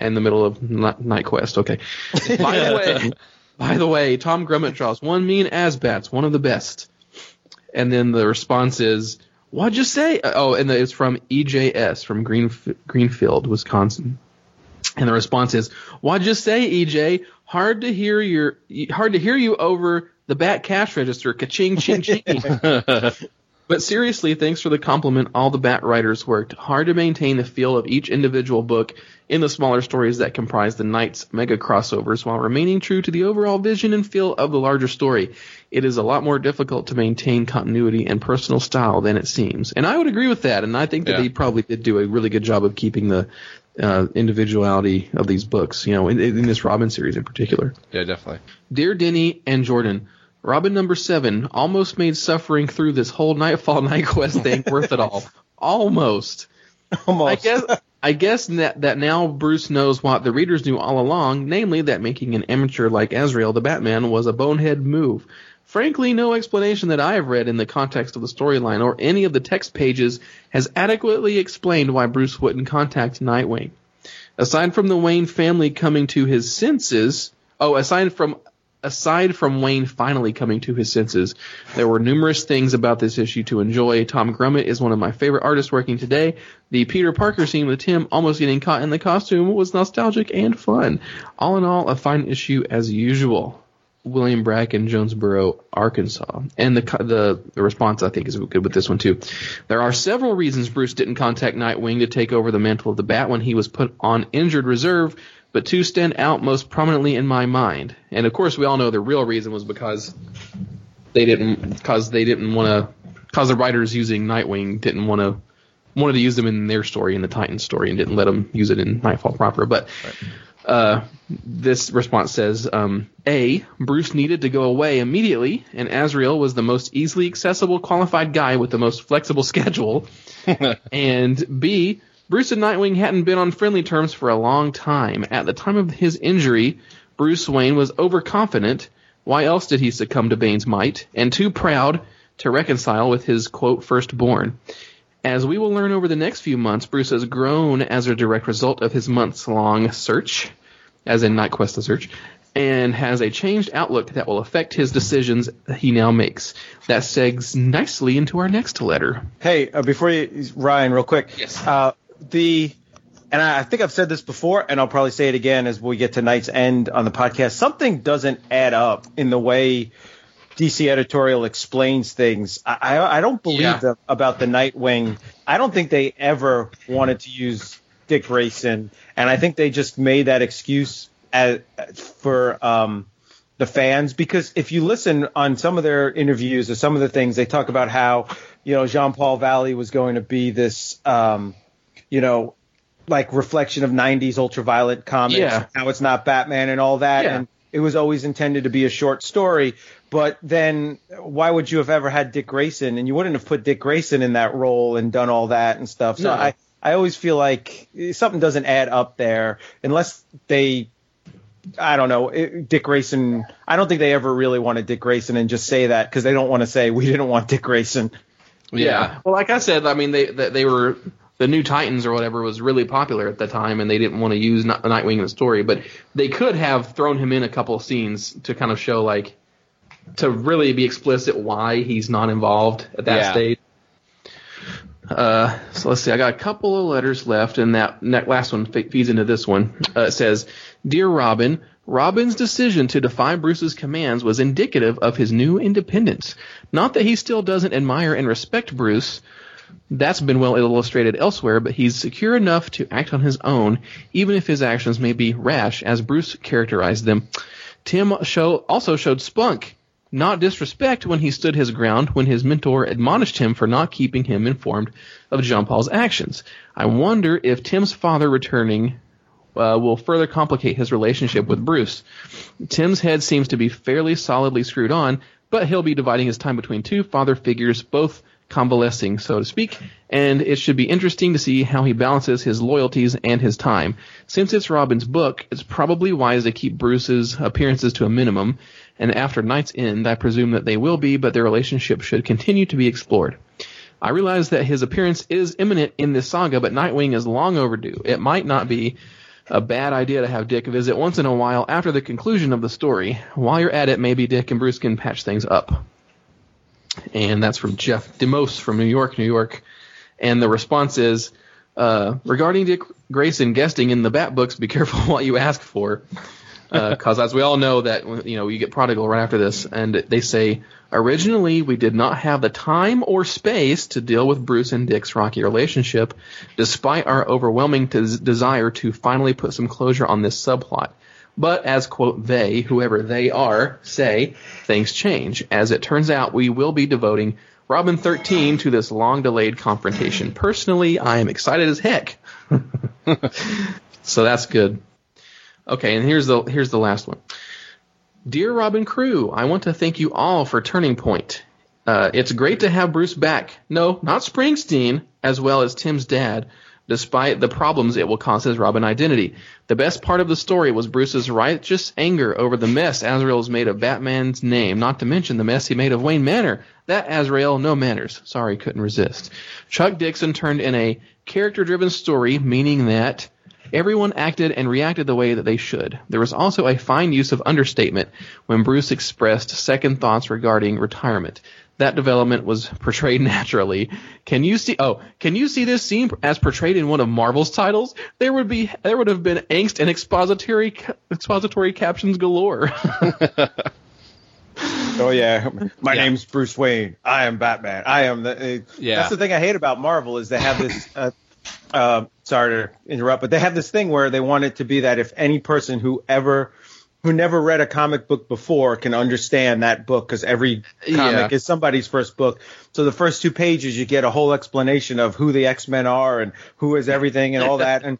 In the middle of Knight Quest, okay. By the way, by the way, Tom Grummett draws one mean AzBats, one of the best. And then the response is, "What'd you say?" Uh, oh, and it's from EJS from Greenf- Greenfield, Wisconsin. And the response is, "What'd you say, EJ? Hard to hear your, hard to hear you over the bat cash register. Ka-ching, ching, ching." But seriously, thanks for the compliment. All the Bat writers worked hard to maintain the feel of each individual book in the smaller stories that comprise the Knight's mega crossovers while remaining true to the overall vision and feel of the larger story. It is a lot more difficult to maintain continuity and personal style than it seems. And I would agree with that. And I think that
Yeah.
they probably did do a really good job of keeping the uh, individuality of these books, you know, in, in this Robin series in particular.
Yeah, definitely.
Dear Denny and Jordan, Robin number seven almost made suffering through this whole Knightfall Knight Quest thing worth it all. Almost.
Almost.
I guess. I guess that, that now Bruce knows what the readers knew all along, namely that making an amateur like Azrael the Batman was a bonehead move. Frankly, no explanation that I have read in the context of the storyline or any of the text pages has adequately explained why Bruce wouldn't contact Nightwing. Aside from the Wayne family coming to his senses, oh, aside from aside from Wayne finally coming to his senses, there were numerous things about this issue to enjoy. Tom Grummett is one of my favorite artists working today. The Peter Parker scene with Tim almost getting caught in the costume was nostalgic and fun. All in all, a fine issue as usual. William Bracken, Jonesboro, Arkansas. And the, the the response I think is good with this one too. There are several reasons Bruce didn't contact Nightwing to take over the mantle of the Bat when he was put on injured reserve, but two stand out most prominently in my mind. And of course, we all know the real reason was because they didn't because they didn't want to because the writers using Nightwing didn't want to wanted to use them in their story in the Titan story and didn't let them use it in Knightfall proper. But uh, this response says, um, A, Bruce needed to go away immediately, and Azrael was the most easily accessible, qualified guy with the most flexible schedule. and B, Bruce and Nightwing hadn't been on friendly terms for a long time. At the time of his injury, Bruce Wayne was overconfident. Why else did he succumb to Bane's might? And too proud to reconcile with his, quote, firstborn. As we will learn over the next few months, Bruce has grown as a direct result of his months long search, as in Knight Quest the search, and has a changed outlook that will affect his decisions he now makes. That segs nicely into our next letter.
Hey, uh, before you, Ryan, real quick.
Yes.
Uh, the, and I think I've said this before, and I'll probably say it again as we get to Knight's End on the podcast. Something doesn't add up in the way DC editorial explains things. I, I, I don't believe
Yeah.
them about the Nightwing. I don't think they ever wanted to use Dick Grayson, and I think they just made that excuse as, for um, the fans because if you listen on some of their interviews or some of the things they talk about how you know Jean Paul Valley was going to be this um, you know like reflection of 90s ultraviolet comics
Yeah.
how it's not Batman and all that
Yeah.
and it was always intended to be a short story but then why would you have ever had Dick Grayson and you wouldn't have put Dick Grayson in that role and done all that and stuff so
No.
I I always feel like something doesn't add up there unless they I don't know. Dick Grayson. I don't think they ever really wanted Dick Grayson and just say that because they don't want to say we didn't want Dick Grayson.
Yeah. Well, like I said, I mean, they they, they were the New Titans or whatever was really popular at the time, and they didn't want to use Ni- Nightwing in the story, but they could have thrown him in a couple of scenes to kind of show like to really be explicit why he's not involved at that
Yeah.
stage. Uh, so let's see. I got a couple of letters left, and that, that last one feeds into this one. Uh, it says, "Dear Robin, Robin's decision to defy Bruce's commands was indicative of his new independence. Not that he still doesn't admire and respect Bruce." That's been well illustrated elsewhere, but he's secure enough to act on his own, even if his actions may be rash, as Bruce characterized them. Tim show, also showed spunk, not disrespect, when he stood his ground when his mentor admonished him for not keeping him informed of Jean Paul's actions. I wonder if Tim's father returning uh, will further complicate his relationship with Bruce. Tim's head seems to be fairly solidly screwed on, but he'll be dividing his time between two father figures, both convalescing, so to speak, and it should be interesting to see how he balances his loyalties and his time. Since it's Robin's book, it's probably wise to keep Bruce's appearances to a minimum, and after Knight's End, I presume that they will be, but their relationship should continue to be explored. I realize that his appearance is imminent in this saga, but Nightwing is long overdue. It might not be a bad idea to have Dick visit once in a while after the conclusion of the story. While you're at it, maybe Dick and Bruce can patch things up. And that's from Jeff DeMose from New York, New York. And the response is, uh, regarding Dick Grayson guesting in the Bat books, be careful what you ask for. Because as we all know that, you know, you get Prodigal right after this, and they say, originally we did not have the time or space to deal with Bruce and Dick's rocky relationship, despite our overwhelming des- desire to finally put some closure on this subplot. But as quote they, whoever they are, say, things change. As it turns out, we will be devoting Robin 13 to this long delayed confrontation. Personally, I am excited as heck. so that's good. Okay, and here's the here's the last one. Dear Robin Crew, I want to thank you all for Turning Point. Uh, it's great to have Bruce back. No, not Springsteen, as well as Tim's dad, despite the problems it will cause his Robin identity. The best part of the story was Bruce's righteous anger over the mess Azrael has made of Batman's name, not to mention the mess he made of Wayne Manor. That Azrael, no manners. Sorry, couldn't resist. Chuck Dixon turned in a character driven story, meaning that Everyone acted and reacted the way that they should. There was also a fine use of understatement when Bruce expressed second thoughts regarding retirement. That development was portrayed naturally. Can you see? Oh, can you see this scene as portrayed in one of Marvel's titles? There would be there would have been angst and expository expository captions galore.
Oh yeah, my name's Bruce Wayne. I am Batman. I am the. Uh,
Yeah.
That's the thing I hate about Marvel is they have this. Uh, uh, sorry to interrupt, but they have this thing where they want it to be that if any person who ever who never read a comic book before can understand that book because every comic
Yeah.
is somebody's first book. So the first two pages you get a whole explanation of who the X Men are and who is everything and all that and.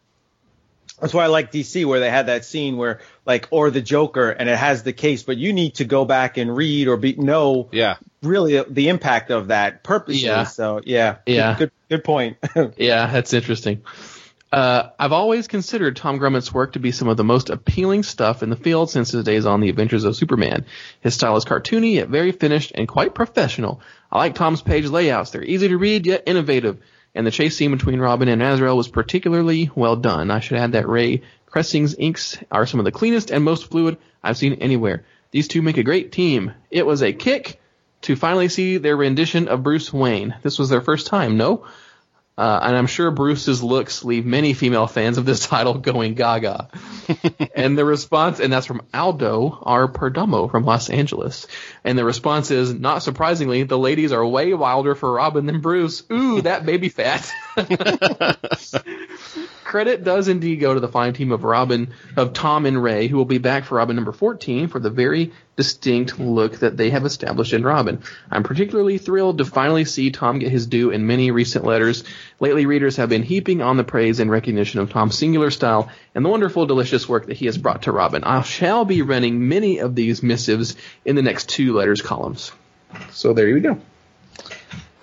That's why I like DC where they had that scene where like or the Joker and it has the case, but you need to go back and read or be know
yeah
really the impact of that purposely.
Yeah.
So yeah,
Yeah.
good good, good point.
yeah, that's interesting. Uh, I've always considered Tom Grummett's work to be some of the most appealing stuff in the field since his days on The Adventures of Superman. His style is cartoony yet very finished and quite professional. I like Tom's page layouts. They're easy to read yet innovative. and the chase scene between Robin and Azrael was particularly well done. I should add that Ray Kryssing's inks are some of the cleanest and most fluid I've seen anywhere. These two make a great team. It was a kick to finally see their rendition of Bruce Wayne. This was their first time, no? Uh, and I'm sure Bruce's looks leave many female fans of this title going gaga. and the response, and that's from Aldo R. Perdomo from Los Angeles. And the response is, not surprisingly, the ladies are way wilder for Robin than Bruce. Ooh, that baby fat. Credit does indeed go to the fine team of Robin, of Tom and Ray, who will be back for Robin number 14 for the very distinct look that they have established in Robin. I'm particularly thrilled to finally see Tom get his due in many recent letters. Lately, readers have been heaping on the praise and recognition of Tom's singular style and the wonderful, delicious work that he has brought to Robin. I shall be running many of these missives in the next two letters columns. So there you go.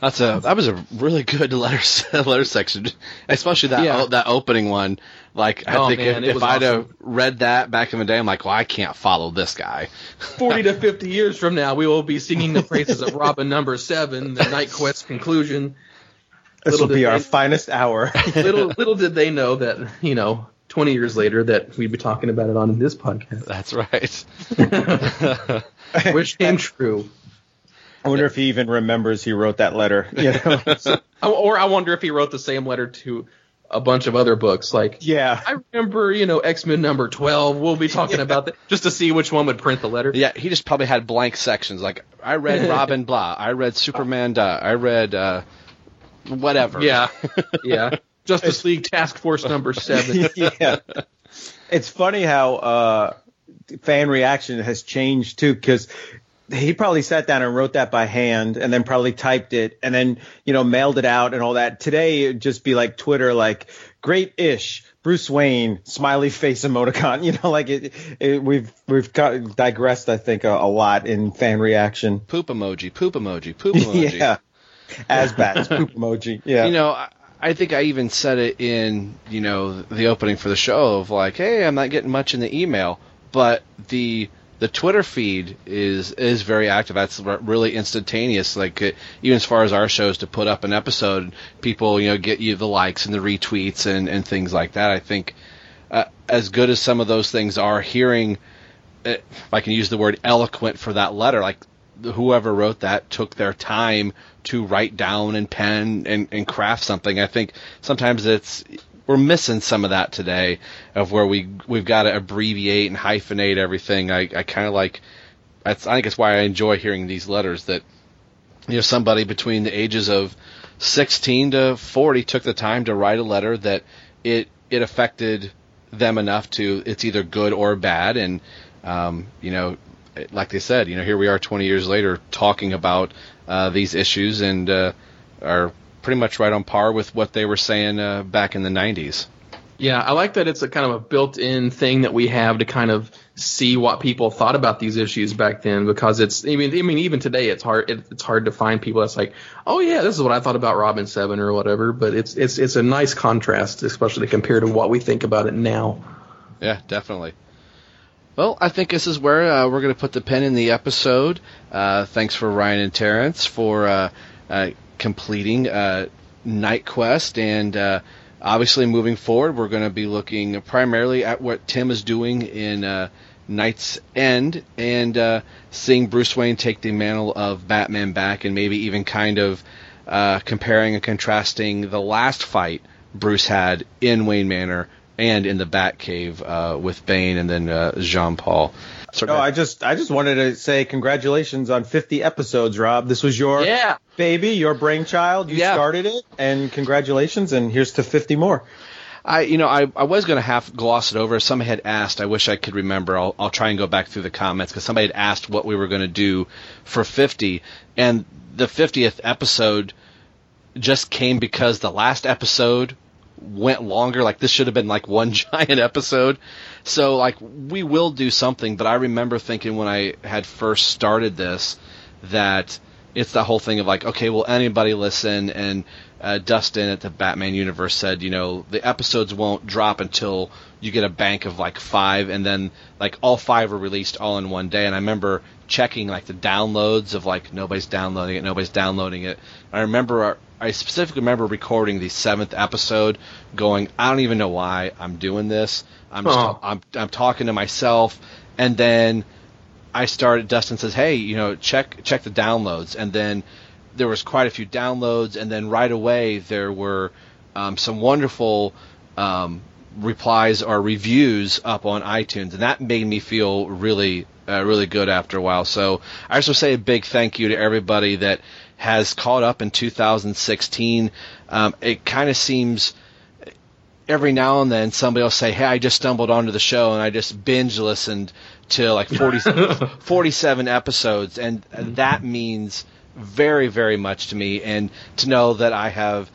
That's a that was a really good letter letter section, especially that
Yeah.
o- that opening one. Like I
Oh,
think
man,
if, if I'd have read that back in the day, I'm like, well, I can't follow this guy.
40 to 50 years from now, we will be singing the praises of Robin number seven, the Knight Quest conclusion.
This
Little
will be
did
our
they-
finest hour.
little little did they know that you know 20 years later that we'd be talking about it on this podcast
That's right.
which came true
I wonder if he even remembers he wrote that letter. You know?
I- or i wonder if he wrote the same letter to a bunch of other books like
yeah
i remember you know x-men number 12 we'll be talking about that just to see which one would print the letter
Yeah, he just probably had blank sections. Like I read Robin blah, I read Superman da, I read uh, whatever.
yeah yeah justice league task force number seven
yeah. It's funny how uh, fan reaction has changed too, because he probably sat down and wrote that by hand and then probably typed it and then, you know, mailed it out and all that. Today it'd just be like Twitter, like great ish. Bruce Wayne, smiley face emoticon. You know, like it, it we've we've got, digressed, I think, a, a lot in fan reaction.
Poop emoji, poop emoji, poop emoji.
yeah, AzBats, poop emoji. Yeah,
You know, I, I think I even said it in, you know, the opening for the show of like, hey, I'm not getting much in the email, but the the Twitter feed is is very active. That's really instantaneous. Like uh, even as far as our shows to put up an episode, people you know get you the likes and the retweets and and things like that. I think uh, as good as some of those things are, hearing uh, if I can use the word eloquent for that letter, like whoever wrote that took their time to write down and pen and, and craft something. I think sometimes it's we're missing some of that today of where we we've got to abbreviate and hyphenate everything. I, I kind of like I think it's why I enjoy hearing these letters that you know somebody between the ages of 16 to 40 took the time to write a letter that it it affected them enough to it's either good or bad and um, you know like they said you know here we are 20 years later talking about uh, these issues and uh, are pretty much right on par with what they were saying uh, back in the 90s
Yeah, I like that it's a kind of a built-in thing that we have to kind of see what people thought about these issues back then because it's I mean I mean even today it's hard it, it's hard to find people that's like oh yeah this is what I thought about Robin 7 or whatever but it's it's it's a nice contrast especially compared to what we think about it now.
Yeah, definitely. Well, I think this is where uh, we're going to put the pin in the episode. Uh, thanks for Ryan and Terrence for uh, uh, completing uh, Knight Quest, and uh, obviously moving forward, we're going to be looking primarily at what Tim is doing in uh, Knight's End, and uh, seeing Bruce Wayne take the mantle of Batman back, and maybe even kind of uh, comparing and contrasting the last fight Bruce had in Wayne Manor and in the Batcave uh, with Bane and then Jean Paul. So
No, I just I just wanted to say congratulations on 50 episodes, Rob. This was your
Yeah.
baby, your brainchild. You
Yeah.
started it, and congratulations, and here's to 50 more.
I, you know, I, I was going to half gloss it over. Somebody had asked. I wish I could remember. I'll, I'll try and go back through the comments because somebody had asked what we were going to do for 50, and the 50th episode just came because the last episode went longer. Like this should have been like one giant episode. So like we will do something. But I remember thinking when I had first started this that it's the whole thing of like, okay, will anybody listen? And uh, Dustin at the Batman universe said, you know, the episodes won't drop until you get a bank of like five, and then like all five are released all in one day. And I remember checking like the downloads of like nobody's downloading it, nobody's downloading it. I remember our, I specifically remember recording the seventh episode, going, I don't even know why I'm doing this. I'm just,
Oh.
I'm I'm talking to myself, and then I started. Dustin says, "Hey, you know, check check the downloads," and then there was quite a few downloads, and then right away there were um, some wonderful um, replies or reviews up on iTunes, and that made me feel really uh, really good after a while. So I just want to say a big thank you to everybody that has caught up in 2016. Um, it kind of seems every now and then somebody will say, "Hey, I just stumbled onto the show and I just binge listened to like 40, 47 episodes," and that means very, very much to me. And to know that I have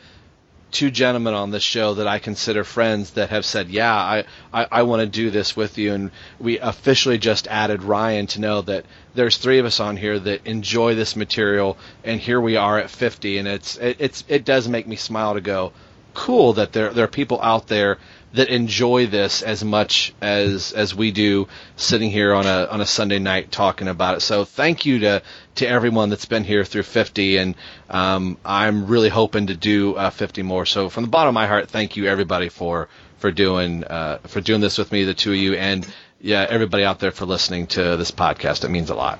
two gentlemen on this show that I consider friends that have said, "Yeah, I I, I want to do this with you," and we officially just added Ryan to know that there's three of us on here that enjoy this material, and here we are at 50, and it's it, it's it does make me smile to go, cool that there there are people out there that enjoy this as much as as we do sitting here on a on a Sunday night talking about it. So thank you to to everyone that's been here through 50 and um, I'm really hoping to do uh, 50 more. So from the bottom of my heart thank you everybody for for doing uh, for doing this with me the two of you and yeah everybody out there for listening to this podcast. It means a lot.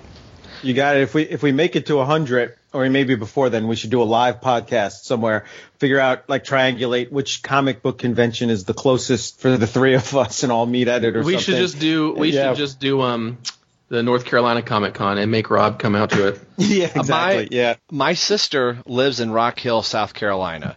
You got it. If we if we make it to hundred, or maybe before then, we should do a live podcast somewhere. Figure out like triangulate which comic book convention is the closest for the three of us, and all meet at it or
we
something.
should just do. We
Yeah.
should just do um the North Carolina Comic Con and make Rob come out to it.
yeah,
exactly. My,
yeah.
My sister lives in Rock Hill, South Carolina.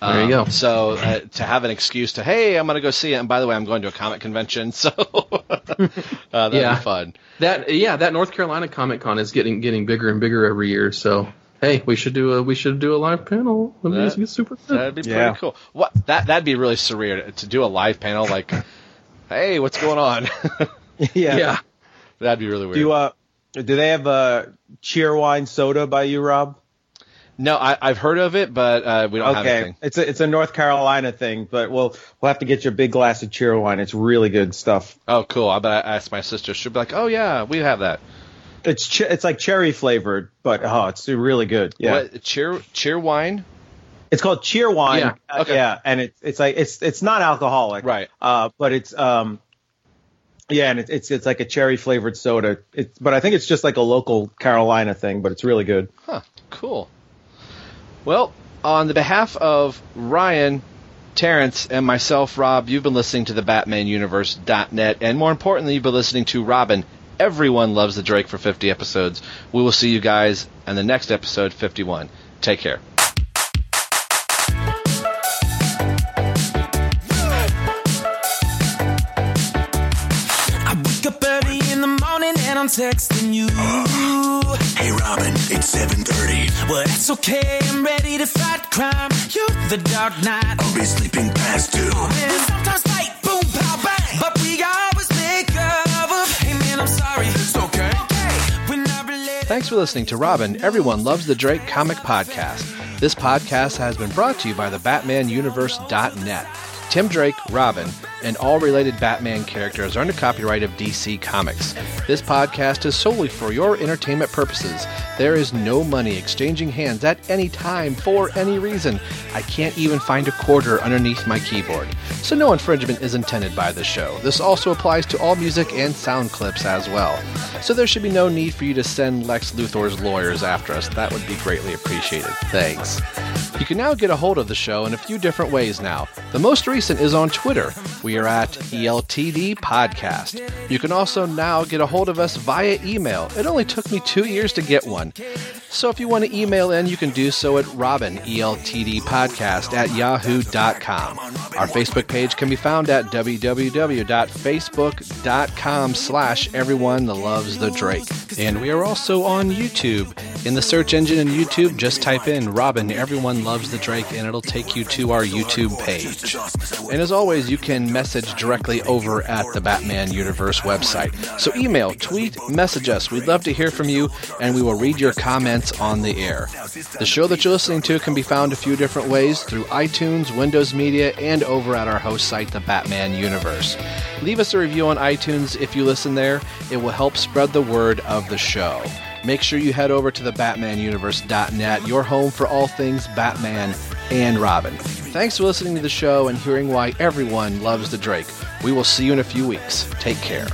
There you
Um,
go.
So uh, to have an excuse to, hey, I'm going to go see it. And by the way, I'm going to a comic convention, so uh, that'd
Yeah.
be fun.
That yeah, that North Carolina Comic Con is getting getting bigger and bigger every year. So hey, we should do a we should do a live panel. That'd be-
That-
be super good.
That'd be pretty cool. What that that'd be really surreal to do a live panel like, hey, what's going on?
yeah.
Yeah.
That'd be really weird.
Do uh do they have a uh Cheerwine soda by you, Rob?
no, I, I've heard of it, but uh, we don't have
okay,
anything.
it's a it's a North Carolina thing, but we'll we'll have to get you a big glass of Cheerwine. It's really good stuff.
Oh, cool. I bet I asked my sister. She'll be like, oh yeah, we have that.
It's ch- it's like cherry flavored, but oh, it's really good. Yeah.
What, cheer cheer wine.
It's called Cheer Wine.
Yeah,
Uh,
okay.
yeah, and it's it's like it's it's not alcoholic,
right?
Uh, but it's um, yeah, and it's it's it's like a cherry flavored soda. It's but I think it's just like a local Carolina thing, but it's really good.
Huh. Cool. Well, on the behalf of Ryan, Terrence, and myself, Rob, you've been listening to the BatmanUniverse.net, and more importantly, you've been listening to Robin. Everyone loves the Drake for 50 episodes. We will see you guys in the next episode, 51. Take care.
Texting you.
Hey, Robin, it's 7.30.
Well, that's okay. I'm ready to fight crime. You're the dark knight.
I'll be sleeping past two.
Oh, and sometimes fight, boom, pow, bang. But we always make up. Hey, man, I'm sorry. It's okay. We're not related.
Thanks for listening to Robin, Everyone Loves the Drake Comic Podcast. This podcast has been brought to you by the BatmanUniverse.net. Tim Drake, Robin, and all related Batman characters are under copyright of DC Comics. This podcast is solely for your entertainment purposes. There is no money exchanging hands at any time for any reason. I can't even find a quarter underneath my keyboard. So no infringement is intended by the show. This also applies to all music and sound clips as well. So there should be no need for you to send Lex Luthor's lawyers after us. That would be greatly appreciated. Thanks. You can now get a hold of the show in a few different ways now. The most recent is on Twitter. We are at ELTD Podcast. You can also now get a hold of us via email. It only took me two years to get one. So if you want to email in, you can do so at Robin, ELTD Podcast at yahoo.com. Our Facebook page can be found at www.facebook.com slash everyone loves the Drake. And we are also on YouTube. In the search engine in YouTube, just type in Robin, everyone loves the Drake, and it'll take you to our YouTube page. And as always, you can message directly over at the Batman Universe website. So email, tweet, message us. We'd love to hear from you, and we will read your comments on the air. The show that you're listening to can be found a few different ways through iTunes, Windows Media, and over at our host site, the Batman Universe. Leave us a review on iTunes if you listen there. It will help spread the word of the show. make sure you head over to the BatmanUniverse.net, your home for all things Batman and Robin. Thanks for listening to the show and hearing why everyone loves the Drake. We will see you in a few weeks. Take care.